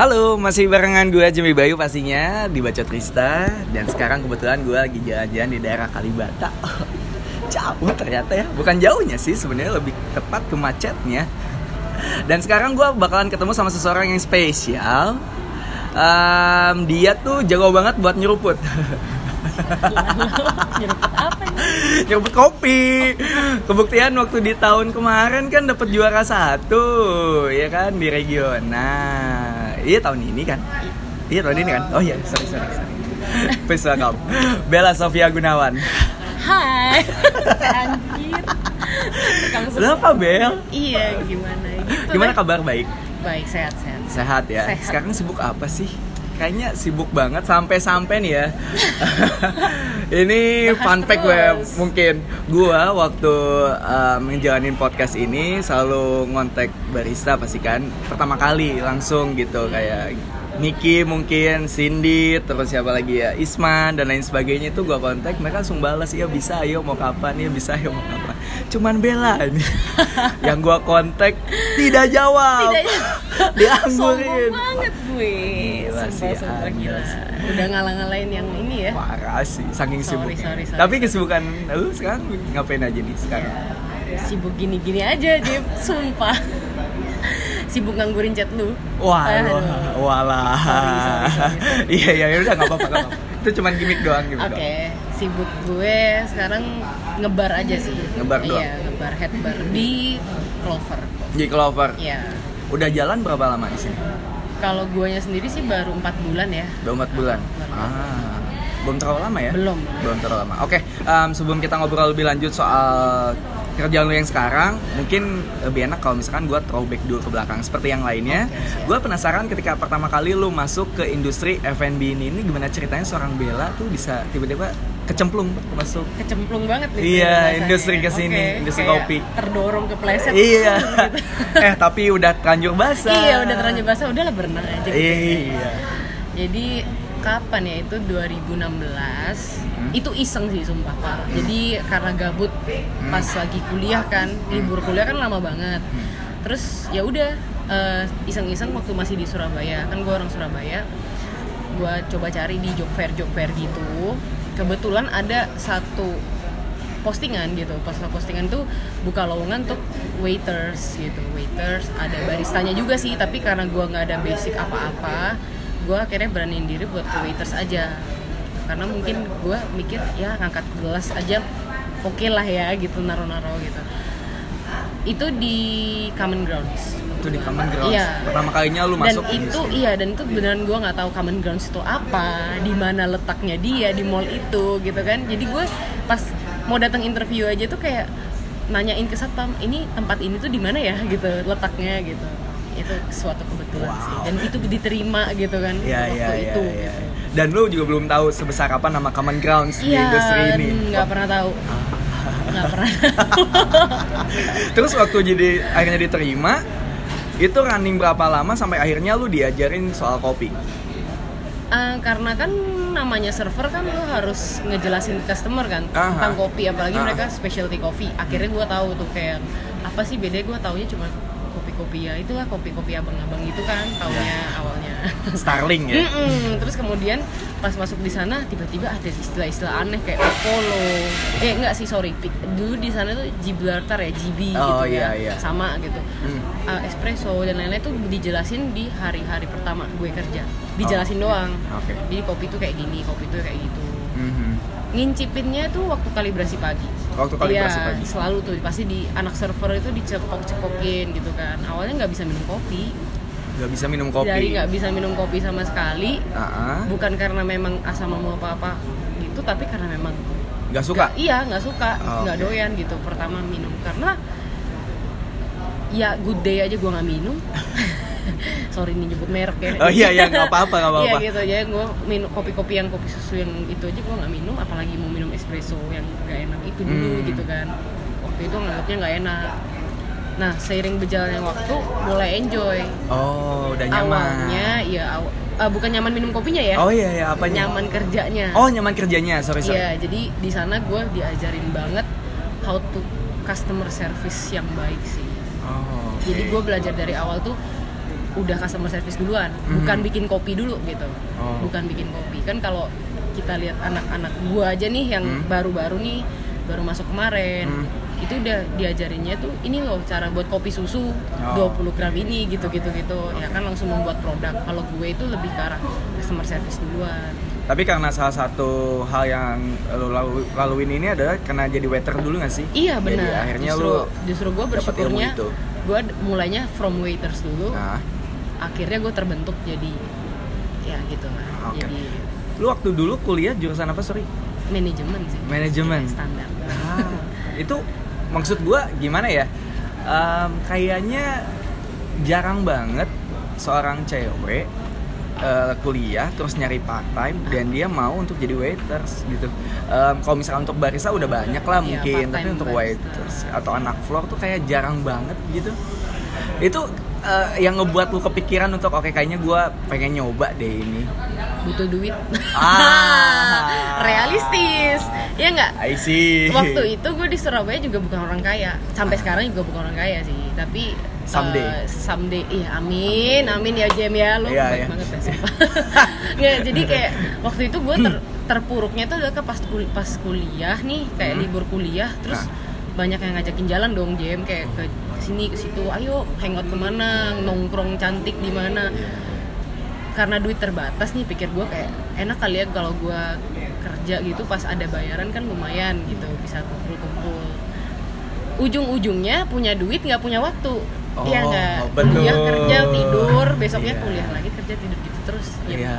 Halo, masih barengan gue Jemi Bayu pastinya di Baca Trista. Dan sekarang kebetulan gue lagi jalan-jalan di daerah Kalibata. Jauh ternyata ya, bukan jauhnya sih sebenarnya lebih tepat ke macetnya. Dan sekarang gue bakalan ketemu sama seseorang yang spesial. Um, Dia tuh jago banget buat nyeruput. Nyeruput apa nih? nyeruput kopi. Kebuktian waktu di tahun kemarin kan dapat juara satu ya kan di regional iya tahun ini kan iya tahun ini kan oh iya sorry sorry sorry please welcome Bella Sofia Gunawan Hai Anjir Tukang Lo apa Bel? Iya gimana gitu Gimana deh. kabar baik? Baik sehat sehat Sehat ya? Sehat. Sekarang sibuk apa sih? Kayaknya sibuk banget sampai-sampai nih ya. Ini Bahas fun fact gue mungkin. Gue waktu um, ngejalanin podcast ini Selalu ngontek barista pasti kan Pertama kali langsung gitu kayak Niki mungkin, Cindy, terus siapa lagi ya Isman dan lain sebagainya itu gue kontak mereka langsung balas iya bisa ayo mau kapan ya bisa ayo mau kapan cuman Bella ini yang gue kontak tidak jawab. Tidak dianggurin. Banget gue. Gila Sumpah, sih, sumpah, Anda gila. Udah ngalang-ngalain yang ini ya? Parah sih saking sorry, tapi kesibukan lu sekarang ngapain aja nih sekarang? Sibuk gini-gini aja Jim Sumpah. Sibuk nganggurin chat lu. Wah walah. Sorry. iya iya udah nggak apa-apa itu cuman gimmick doang gitu Oke, sibuk gue sekarang ngebar aja sih. Ngebar doang? Iya, ngebar headbar di Clover. di Clover Iya. udah jalan berapa lama di sini Kalau guanya sendiri sih baru empat bulan ya. udah empat bulan Baru. ah belum terlalu lama ya Belum. belum terlalu lama oke em, sebelum kita ngobrol lebih lanjut soal kerjaan lu yang sekarang mungkin lebih enak kalau misalkan gue throwback dulu ke belakang seperti yang lainnya gue penasaran ketika pertama kali lu masuk ke industri F&B ini ini gimana ceritanya seorang Bella tuh bisa tiba-tiba kecemplung masuk Kecemplung banget nih. Iya, industri ke sini, Oke, industri kayak kopi. Terdorong ke pleset. iya Gitu. eh tapi udah terlanjur basah iya, udah terlanjur basah, udahlah berenang aja. gitu. iya Jadi kapan ya itu 2016 itu iseng sih sumpah parah jadi karena gabut pas lagi kuliah kan libur kuliah kan lama banget. Terus ya udah eh, iseng-iseng waktu masih di Surabaya. Kan gue orang Surabaya. Gue coba cari di job fair job fair gitu. Kebetulan ada satu postingan gitu. Pas postingan tuh buka lowongan untuk waiters gitu. Waiters ada baristanya juga sih. Tapi karena gua nggak ada basic apa-apa gua akhirnya beraniin diri buat ke waiters aja. Karena mungkin gua mikir ya ngangkat gelas aja oke lah ya gitu naro-naro gitu. Itu di Common Grounds. Itu di Common Grounds? Iya. pertama kalinya lu dan masuk itu industri. iya dan itu beneran gue nggak tahu common grounds itu apa di mana letaknya dia di mall itu gitu kan. Jadi gue pas mau datang interview aja tuh kayak nanyain ke satpam ini tempat ini tuh di mana ya? gitu letaknya gitu itu suatu kebetulan Wow. sih dan itu diterima gitu kan Iya waktu iya iya. itu iya. gitu. Dan lu juga belum tahu sebesar apa nama Common Grounds di Iya, industri ini. nggak pernah tahu nggak pernah Terus waktu jadi akhirnya diterima, itu running berapa lama sampai akhirnya lu diajarin soal kopi? Eh, karena kan namanya server kan lo harus ngejelasin ke customer kan Aha. tentang kopi apalagi Aha. mereka specialty coffee akhirnya gue tahu tuh kayak apa sih bedanya gue taunya cuma kopi-kopi ya itulah kopi-kopi abang-abang itu kan taunya awalnya Starling ya. Mm-mm. terus kemudian pas masuk di sana tiba-tiba ada istilah-istilah aneh kayak Apollo eh enggak sih sorry dulu di sana tuh Gibraltar ya GB Oh, gitu iya, ya iya. sama gitu Hmm. Uh, espresso dan lain-lain tuh dijelasin di hari-hari pertama gue kerja dijelasin Oh, oke. doang Oke. jadi kopi tuh kayak gini kopi tuh kayak gitu. Ngincipinnya tuh waktu kalibrasi pagi Waktu kalibrasi Iya, pagi. selalu tuh pasti di anak server itu dicepok-cepokin gitu kan awalnya nggak bisa minum kopi Gak bisa minum kopi. dari nggak bisa minum kopi sama sekali ah. bukan karena memang asam lambung apa apa gitu tapi karena memang Gak suka. nggak- iya nggak suka Oh, nggak oke. doyan gitu pertama minum karena ya good day aja gue nggak minum sorry nih nyebut merek ya Oh iya, iya, nggak apa-apa, nggak apa-apa. iya gitu aja gue minum kopi-kopi yang kopi susu yang itu aja gue nggak minum apalagi mau minum espresso yang nggak enak itu dulu Hmm. gitu kan waktu itu nganggapnya nggak enak nah seiring berjalannya waktu mulai enjoy Oh, udah nyaman. awalnya ya aw- eh, bukan nyaman minum kopinya ya Oh iya iya apa nyaman kerjanya Oh nyaman kerjanya, sorry sorry. Iya, jadi di sana gue diajarin banget how to customer service yang baik sih. Oh. Jadi gue belajar dari awal tuh udah customer service duluan Mhm. bukan bikin kopi dulu gitu Oh. bukan bikin kopi kan kalau kita lihat anak-anak gua aja nih yang Hmm. baru-baru nih baru masuk kemarin Hmm. itu udah diajarinnya tuh ini loh cara buat kopi susu Oh. 20 gram ini gitu gitu gitu ya kan langsung membuat produk kalau gue itu lebih ke arah customer service duluan Tapi karena salah satu hal yang lo lalu, laluin ini adalah karena jadi waiter dulu gak sih? iya Jadi benar akhirnya justru, lu justru gue bersyukurnya gue mulainya from waiters dulu Nah, akhirnya gue terbentuk jadi ya gitu lah Oke. jadi lu waktu dulu kuliah jurusan apa sorry? manajemen sih Manajemen. standar itu maksud gua gimana ya? Em, kayaknya jarang banget seorang cewek eh, kuliah terus nyari part time dan dia mau untuk jadi waiters gitu. Em, kalau misalkan untuk barista udah banyak lah Iya, mungkin, tapi part-time untuk barista. waiters atau anak floor tuh kayak jarang banget gitu. Itu eh, yang ngebuat lu kepikiran untuk oke kayaknya gua pengen nyoba deh ini. butuh duit Ah. realistis ya nggak I see. waktu itu gue di Surabaya juga bukan orang kaya sampai sekarang juga bukan orang kaya sih tapi Someday. eh, someday iya amin amin ya Jem ya lo baik iya. banget ya nggak jadi kayak waktu itu gue ter- terpuruknya tuh adalah ke pas kul- pas kuliah nih kayak Hmm. libur kuliah terus Nah. Banyak yang ngajakin jalan dong Jem. Kayak ke sini ke situ. Ayo hangout ke mana? Nongkrong cantik di mana? Karena duit terbatas nih pikir gue kayak enak kali ya kalau gue kerja gitu pas ada bayaran kan lumayan gitu bisa kumpul-kumpul. Ujung-ujungnya punya duit nggak punya waktu. Oh, Iya nggak kuliah kerja tidur. Besoknya Iya. kuliah lagi kerja tidur gitu terus. Ya Iya.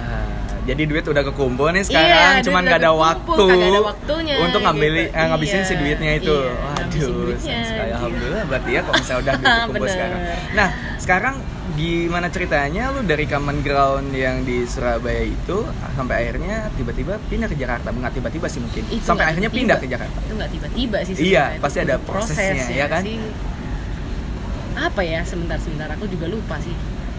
Jadi duit udah kekumpul nih Iya, sekarang, duit cuman nggak ada kekumpul, waktu. kagak ada waktunya, untuk ngambil gitu. eh, ngabisin si Iya, duitnya itu. iya, sayang sekali. gitu. alhamdulillah berarti ya kalau misalnya udah Bener. sekarang. Nah, sekarang gimana ceritanya lu dari common ground yang di Surabaya itu sampai akhirnya tiba-tiba pindah ke Jakarta? Enggak tiba-tiba sih mungkin. Itu sampai akhirnya tiba-tiba. pindah ke Jakarta. itu nggak tiba-tiba sih Iya. Itu pasti ada prosesnya, ya kan? sih. apa ya sebentar-sebentar aku juga lupa sih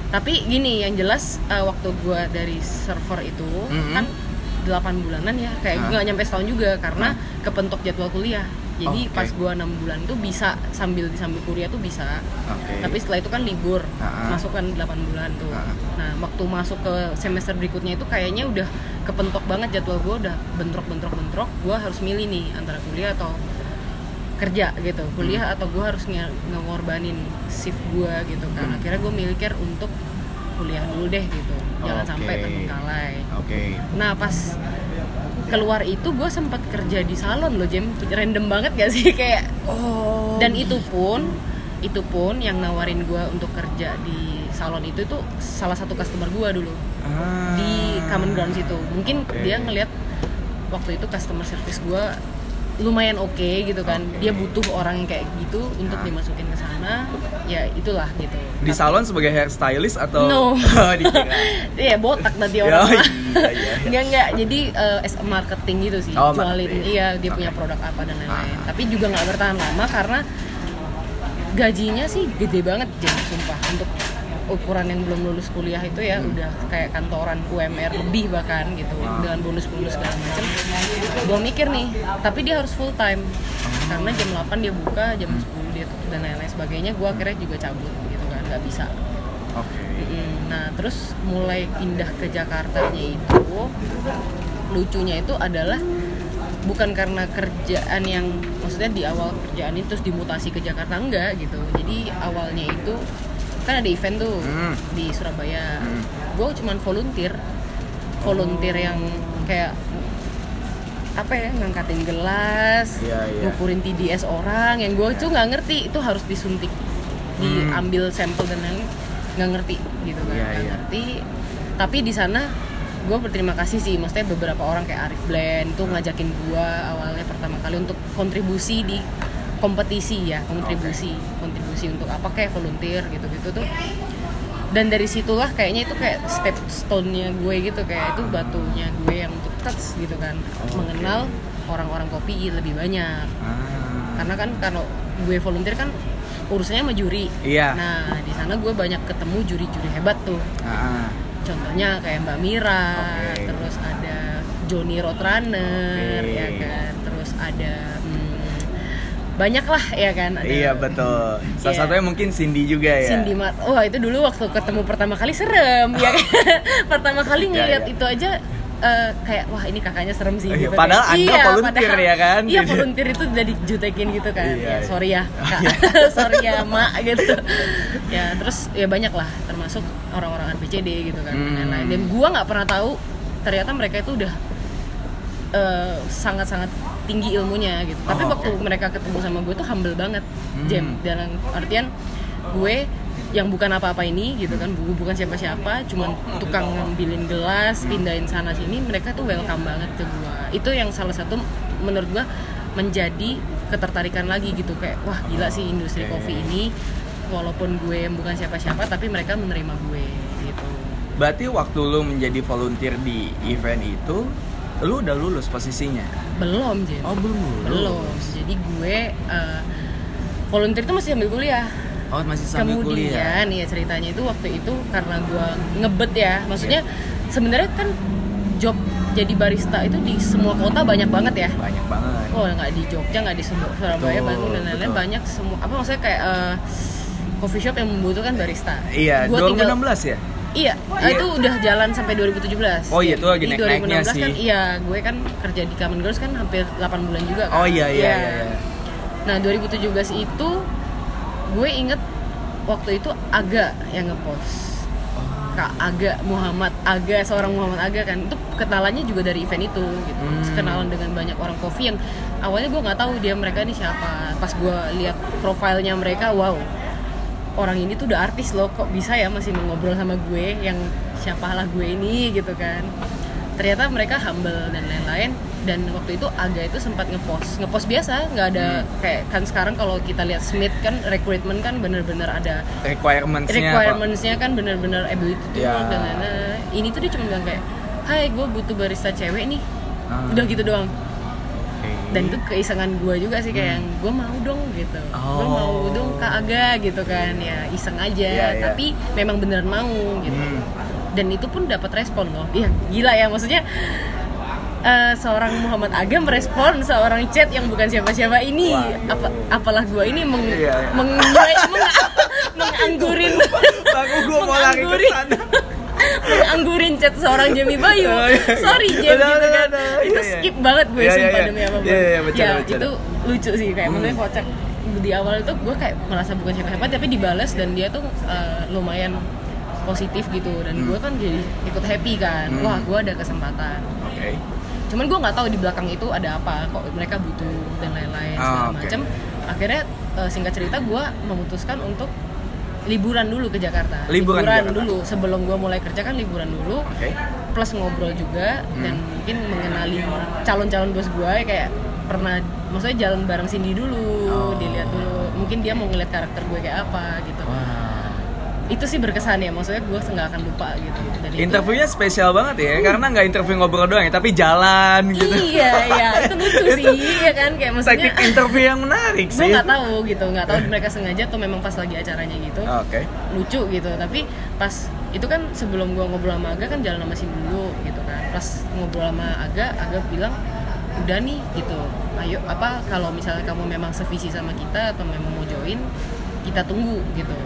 tapi gini yang jelas eh, waktu gua dari server itu Mhm. kan 8 bulanan ya kayak Ah. gue nggak nyampe setahun juga karena kepentok jadwal kuliah jadi Oke. pas gua 6 bulan itu bisa sambil sambil kuliah tuh bisa Oke. tapi setelah itu kan libur Ah. masuk kan 8 bulan tuh Ah. nah waktu masuk ke semester berikutnya itu kayaknya udah kepentok banget jadwal gue udah bentrok bentrok bentrok gue harus milih nih antara kuliah atau kerja gitu kuliah Hmm. atau gue harus nge- ngorbanin shift gue gitu kan Hmm. akhirnya gue mikir untuk kuliah dulu deh gitu jangan Oke. sampai terbengkalai Oke. nah pas keluar itu gue sempat kerja di salon loh Jem random banget gak sih kayak Oh. dan itu pun itu pun yang nawarin gue untuk kerja di salon itu tuh salah satu customer gue dulu Ah. di common ground situ mungkin Oke. dia ngelihat waktu itu customer service gue lumayan oke gitu kan Oke. dia butuh orang yang kayak gitu untuk Ah. dimasukin ke sana ya itulah gitu di Tapi- salon sebagai hairstylist atau No. Oh. Iya botak tadi orang. iya, iya. Enggak enggak. Jadi eh, as a marketing gitu sih. Oh, Jualin marketing. iya dia Oke. punya produk apa dan lain-lain. Ah. Tapi juga nggak bertahan lama karena gajinya sih gede banget jadi sumpah untuk ukuran yang belum lulus kuliah itu ya Hmm. udah kayak kantoran UMR lebih bahkan gitu Wow. dengan bonus-bonus segala macam. Gua mikir nih, tapi dia harus full time. Karena jam 8 dia buka, jam Hmm. 10 dia tutup dan lain-lain sebagainya. Gua akhirnya juga cabut gitu kan, nggak bisa. Oke. Mm, Nah terus mulai pindah ke Jakartanya itu lucunya itu adalah bukan karena kerjaan yang maksudnya di awal kerjaan itu terus dimutasi ke Jakarta enggak gitu. Jadi awalnya itu kan ada event tuh Hmm. di Surabaya. Hmm. Gue cuman volunteer, volunteer yang kayak apa ya ngangkatin gelas, Iya, iya. ngukurin TDS orang yang gue tuh nggak ngerti itu harus disuntik, Hmm. diambil sampel dan lain nggak ngerti gitu kan Iya, nggak iya. ngerti tapi di sana gue berterima kasih sih maksudnya beberapa orang kayak Arif Blend tuh ngajakin gue awalnya pertama kali untuk kontribusi di kompetisi ya kontribusi kontribusi untuk apa kayak volunteer gitu gitu tuh dan dari situlah kayaknya itu kayak step stone-nya gue gitu kayak itu batunya gue yang untuk touch gitu kan Oke. mengenal orang-orang kopi lebih banyak Ah. karena kan kalau gue volunteer kan urusannya sama juri Iya. nah di sana gue banyak ketemu juri-juri hebat tuh Ah. contohnya kayak Mbak Mira Oke. terus ada Johnny Roadrunner Oke. ya kan terus ada banyak lah ya kan ada Iya betul. Salah Iya. satunya mungkin Cindy juga ya. Cindy Mat wah itu dulu waktu ketemu pertama kali serem ya kan pertama kali Iya, ngeliat iya. itu aja eh, kayak wah ini kakaknya serem sih Iya, gitu padahal kan. Anda volunteer ya kan? iya volunteer itu udah dijutekin gitu kan Iya, ya iya. sorry ya kak sorry ya mak gitu ya terus ya banyak lah termasuk orang-orang RPCD gitu kan Hmm. dan lain-lain dan gua nggak pernah tahu ternyata mereka itu udah eh, sangat-sangat tinggi ilmunya gitu. Tapi Oh, waktu oke. mereka ketemu sama gue tuh humble banget, Hmm. Jam. Dalam artian gue yang bukan apa-apa ini gitu kan, gue bukan siapa-siapa, cuman tukang ngambilin gelas, pindahin sana sini, mereka tuh welcome banget ke gue. Itu yang salah satu menurut gue menjadi ketertarikan lagi gitu kayak wah gila sih industri Oke. kopi ini walaupun gue yang bukan siapa-siapa tapi mereka menerima gue gitu. Berarti waktu lu menjadi volunteer di event itu, lu udah lulus posisinya? Belum, Jam. Oh belum lulus. belum jadi gue eh, volunteer itu masih sambil kuliah Oh masih sambil kemudian kuliah. ya ceritanya itu waktu itu karena gue ngebet ya maksudnya sebenarnya kan job jadi barista itu di semua kota banyak banget ya Banyak banget. oh nggak di Jogja nggak di Surabaya Betul, Bandung dan lain-lain banyak semua apa maksudnya kayak eh, coffee shop yang membutuhkan barista Iya, Gua 2016 tinggal- ya? Iya, Iya. itu udah jalan sampai 2017. Oh iya, itu lagi naik-naiknya 2016 kan sih. iya, gue kan kerja di Common Girls kan hampir 8 bulan juga kan. Oh iya iya iya. iya. Nah, 2017 itu gue inget waktu itu Aga yang ngepost. Kak Aga Muhammad Aga seorang Muhammad Aga kan itu kenalannya juga dari event itu gitu Hmm. kenalan dengan banyak orang kopi yang awalnya gue nggak tahu dia mereka ini siapa pas gue lihat profilnya mereka wow orang ini tuh udah artis loh kok bisa ya masih mau ngobrol sama gue yang siapalah gue ini gitu kan. Ternyata mereka humble dan lain-lain dan waktu itu Aga itu sempat ngepost ngepost biasa nggak ada kayak kan sekarang kalau kita lihat Smith kan recruitment kan bener-bener ada Requirements-nya requirements-nya kan bener-bener ability to work dan lain-lain. Ini tuh dia cuma bilang kayak Hai gue butuh barista cewek nih. Ah. udah gitu doang. Dan itu keisengan gue juga sih kayak yang gue mau dong gitu gue Hmm. Oh. mau dong kak Aga gitu kan ya iseng aja Iya, iya. tapi memang beneran mau gitu Hmm. dan itu pun dapat respon loh iya gila ya maksudnya eh, seorang Muhammad Aga merespon seorang chat yang bukan siapa-siapa ini apa apalah gue ini meng, Iya, iya. meng- meng- menganggurin Aku gua mau lari ke menganggurin sana. Menganggurin chat seorang Jamie Bayu Oh, iya. sorry Jam Udah, gitu kan itu Iya, iya. skip banget gue Iya, iya, sumpah iya. demi Iya, iya, bercanda, ya itu lucu sih kayak Hmm. maksudnya kocak di awal itu gue kayak merasa bukan siapa-siapa tapi dibalas dan dia tuh eh, lumayan positif gitu dan Hmm. gue kan jadi ikut happy kan Hmm. wah gue ada kesempatan Oke. cuman gue nggak tahu di belakang itu ada apa kok mereka butuh dan lain-lain Ah, segala oke. macam akhirnya eh, singkat cerita gue memutuskan untuk liburan dulu ke Jakarta Liburan ke Jakarta. dulu sebelum gue mulai kerja kan liburan dulu Oke. plus ngobrol juga dan Hmm. mungkin mengenali calon-calon bos gue kayak pernah maksudnya jalan bareng Cindy dulu Oh. dilihat dulu mungkin dia mau ngeliat karakter gue kayak apa gitu. Itu sih berkesan ya maksudnya gue nggak akan lupa gitu dan itu- Interviewnya spesial banget ya, karena nggak interview ngobrol doang ya, tapi jalan gitu. iya iya itu lucu sih ya kan kayak maksudnya Teknik interview yang menarik gue sih. nggak tahu gitu nggak tahu mereka sengaja atau memang pas lagi acaranya gitu Oke. lucu gitu tapi pas itu kan sebelum gua ngobrol sama Aga kan jalan sama Cindy dulu gitu kan pas ngobrol sama Aga Aga bilang udah nih gitu ayo apa kalau misalnya kamu memang sevisi sama kita atau memang mau join kita tunggu gitu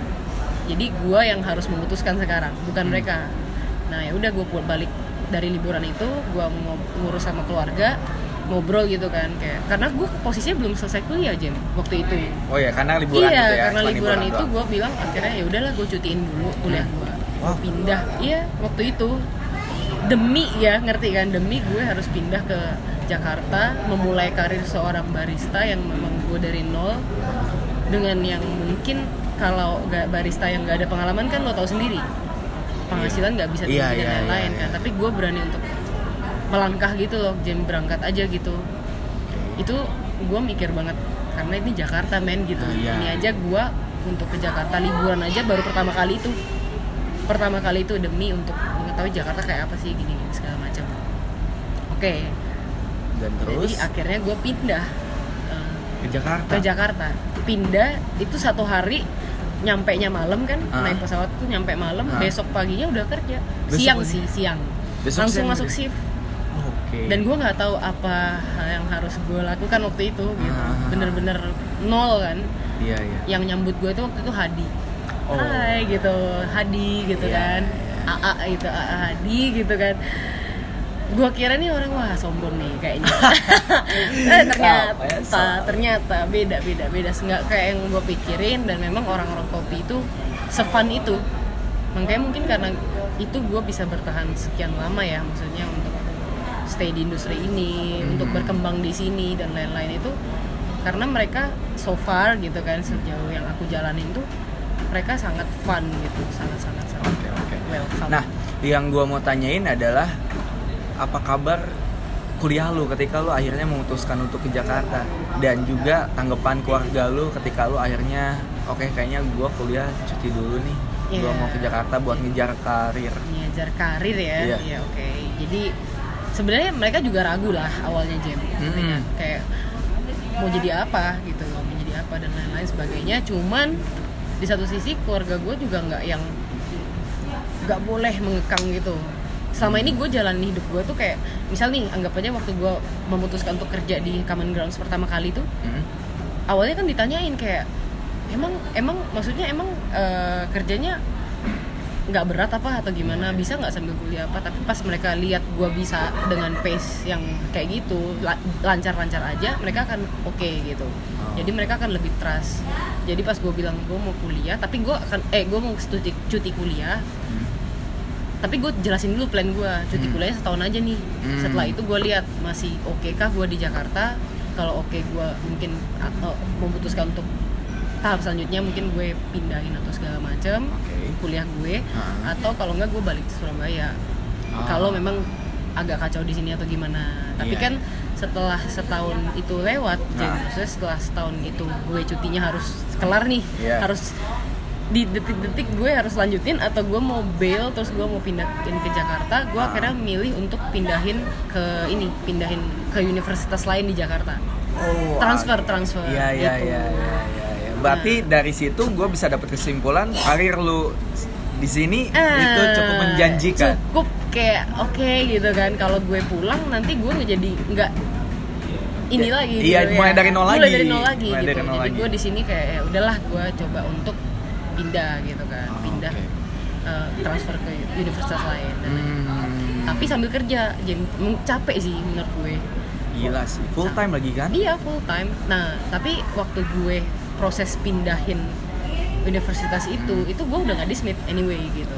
jadi gua yang harus memutuskan sekarang bukan Hmm. mereka nah ya udah gue balik dari liburan itu mau ngurus sama keluarga ngobrol gitu kan kayak karena gue posisinya belum selesai kuliah Jem waktu itu Oh ya, karena liburan iya gitu ya. karena cuma liburan itu gue bilang akhirnya ya udahlah gue cutiin dulu kuliah gue Wow. pindah iya waktu itu demi ya ngerti kan demi gue harus pindah ke Jakarta memulai karir seorang barista yang memang gue dari nol dengan yang mungkin kalau nggak barista yang nggak ada pengalaman kan lo tahu sendiri. Penghasilan nggak bisa tinggi Iya, dan iya, lain-lain iya, kan. iya. tapi gue berani untuk melangkah gitu loh jam berangkat aja gitu. Itu gue mikir banget karena ini Jakarta men gitu. Iya. ini aja gue untuk ke Jakarta liburan aja baru pertama kali itu pertama kali itu demi untuk mengetahui Jakarta kayak apa sih gini, gini segala macam. Oke. Dan terus? jadi akhirnya gue pindah eh, ke Jakarta. ke Jakarta. Pindah itu satu hari nyampe nya malam kan Ah. naik pesawat tuh nyampe malam Ah. besok paginya udah kerja Besok siang pagi? sih siang Besok langsung siang masuk shift Oh, Oke. dan gue nggak tahu apa yang harus gue lakukan waktu itu gitu Ah. bener-bener nol kan Iya iya. yang nyambut gue itu waktu itu Hadi Oh. Hai gitu Hadi gitu Iya, kan iya. AA itu AA Hadi gitu kan gue kira nih orang wah sombong nih kayaknya. Eh, ternyata Apa ya, ternyata beda beda beda. Nggak kayak yang gue pikirin dan memang orang-orang kopi itu sefun itu. Makanya mungkin karena itu gue bisa bertahan sekian lama ya maksudnya untuk stay di industri ini Hmm. untuk berkembang di sini dan lain-lain itu. Karena mereka so far gitu kan sejauh yang aku jalanin tuh mereka sangat fun gitu sangat sangat sangat Oke oke. welcome. Nah, yang gua mau tanyain adalah apa kabar kuliah lu ketika lu akhirnya memutuskan untuk ke Jakarta dan juga tanggapan keluarga lu ketika lu akhirnya oke kayaknya gua kuliah cuti dulu nih. Gua Iya. mau ke Jakarta buat ngejar karir. ngejar karir ya Iya. Iya, oke jadi sebenarnya mereka juga ragu lah awalnya Jem Mm-mm. kayak mau jadi apa gitu mau jadi apa dan lain-lain sebagainya cuman di satu sisi keluarga gue juga nggak yang nggak boleh mengekang gitu selama ini gue jalanin hidup gue tuh kayak misal nih anggap aja waktu gue memutuskan untuk kerja di Common Grounds pertama kali tuh Hmm? awalnya kan ditanyain kayak emang emang maksudnya emang eh, kerjanya nggak berat apa atau gimana? Bisa nggak sambil kuliah apa? Tapi pas mereka lihat gue bisa dengan pace yang kayak gitu la- lancar-lancar aja mereka akan oke gitu. Jadi mereka akan lebih trust. Jadi pas gue bilang gue mau kuliah tapi gue akan eh gue mau cuti, cuti kuliah tapi gue jelasin dulu plan gue cuti Hmm. kuliahnya setahun aja nih Hmm. setelah itu gue lihat masih oke kah gue di Jakarta kalau oke gue mungkin uh, memutuskan untuk tahap selanjutnya mungkin gue pindahin atau segala macam Oke. kuliah gue atau kalau enggak gue balik ke Surabaya Ah. kalau memang agak kacau di sini atau gimana tapi Iya. kan setelah setahun itu lewat jadi Ah. maksudnya setelah setahun itu gue cutinya harus kelar nih Iya. harus di detik-detik gue harus lanjutin atau gue mau bail terus gue mau pindahin ke Jakarta gue Ah. akhirnya milih untuk pindahin ke ini pindahin ke universitas lain di Jakarta Oh, transfer ah, transfer Iya iya gitu. iya iya. iya, iya. Berarti dari situ gue bisa dapat kesimpulan karir lu di sini Eh, itu cukup menjanjikan. cukup kayak oke gitu kan kalau gue pulang nanti gue nggak jadi nggak ini Ya, lagi iya, gitu mulai ya. dari nol mulai lagi. dari nol lagi Mulai gitu dari nol jadi gue di sini kayak ya udahlah gue coba untuk pindah gitu kan Oh, pindah oke. eh, transfer ke universitas lain dan. Hmm, tapi sambil kerja jadi capek sih menurut gue gila sih. Full time lagi kan? iya full time nah tapi waktu gue proses pindahin universitas itu itu gue udah nggak di Smith anyway gitu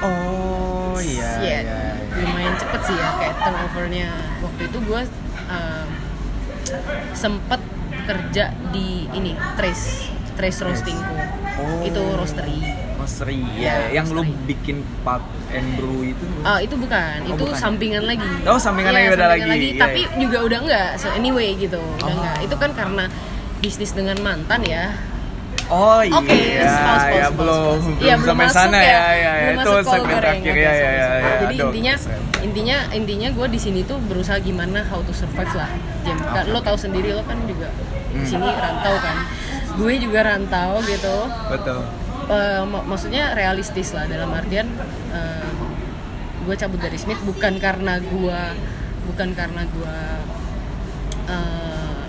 Oh iya Shit. iya. iya. lumayan cepet sih ya kayak turnovernya waktu itu gue um, sempet kerja di ini trace trace roastingku Oh. itu roastery Roastery Iya, ya, yang lu roastery. bikin pub and brew itu. Ah itu bukan, Oh, itu bukan. sampingan lagi. Oh, sampingan Iya, lagi, beda sampingan lagi. Iya, tapi iya. juga udah enggak. So, anyway gitu, udah Oh. enggak. Itu kan karena bisnis dengan mantan ya. Oh iya, Oke, ya, pause, pause, ya belum, belum Iya, sampai masuk sana ya, ya, ya. belum itu segmen terakhir ya, ya, ya, ya. Jadi Aduh, intinya intinya intinya gue di sini tuh berusaha gimana how to survive lah. Jam, Oke, lo tahu sendiri lo kan juga Hmm. di sini rantau kan. Gue juga rantau gitu. betul. Mak- maksudnya realistis lah dalam artian gue cabut dari Smith bukan karena gue bukan karena gue eh,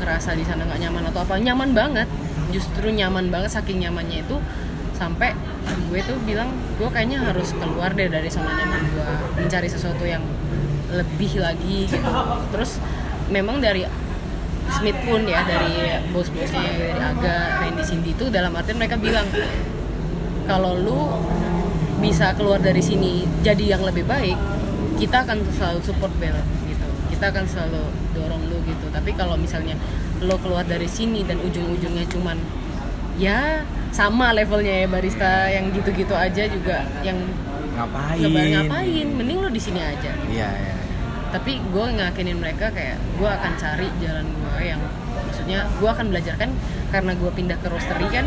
ngerasa di sana nggak nyaman atau apa nyaman banget justru nyaman banget saking nyamannya itu sampai gue tuh bilang gue kayaknya harus keluar deh dari zona nyaman gue mencari sesuatu yang lebih lagi gitu terus memang dari Smith pun ya dari bos-bosnya dari Aga, Randy Cindy itu dalam artian mereka bilang kalau lu bisa keluar dari sini jadi yang lebih baik kita akan selalu support Bel gitu kita akan selalu dorong lu gitu tapi kalau misalnya lo keluar dari sini dan ujung-ujungnya cuman ya sama levelnya ya barista yang gitu-gitu aja juga yang Ngapain? ngapain mending lo di sini aja Iya, iya. Tapi gue ngakinin mereka kayak gue akan cari jalan gue yang maksudnya gue akan belajar kan karena gue pindah ke roastery kan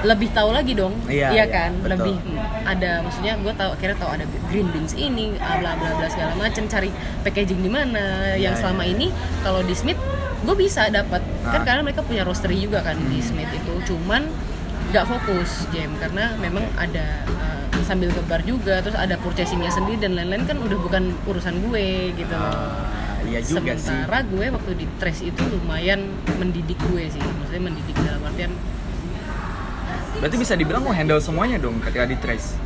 lebih tahu lagi dong Iya, iya, kan betul. lebih hmm, ada maksudnya gue tahu akhirnya tahu ada green beans ini ah, bla bla bla segala macam cari packaging di mana Iya, yang selama iya. ini kalau di Smith gue bisa dapat kan Ah. karena mereka punya roastery juga kan di Smith itu cuman nggak fokus jam karena memang ada uh, sambil ngebar juga terus ada purchasingnya sendiri dan lain-lain kan udah bukan urusan gue gitu. Ah, iya juga sih. Sementara gue waktu di trace itu lumayan mendidik gue sih maksudnya mendidik dalam artian berarti bisa dibilang mau handle semuanya dong ketika di trace?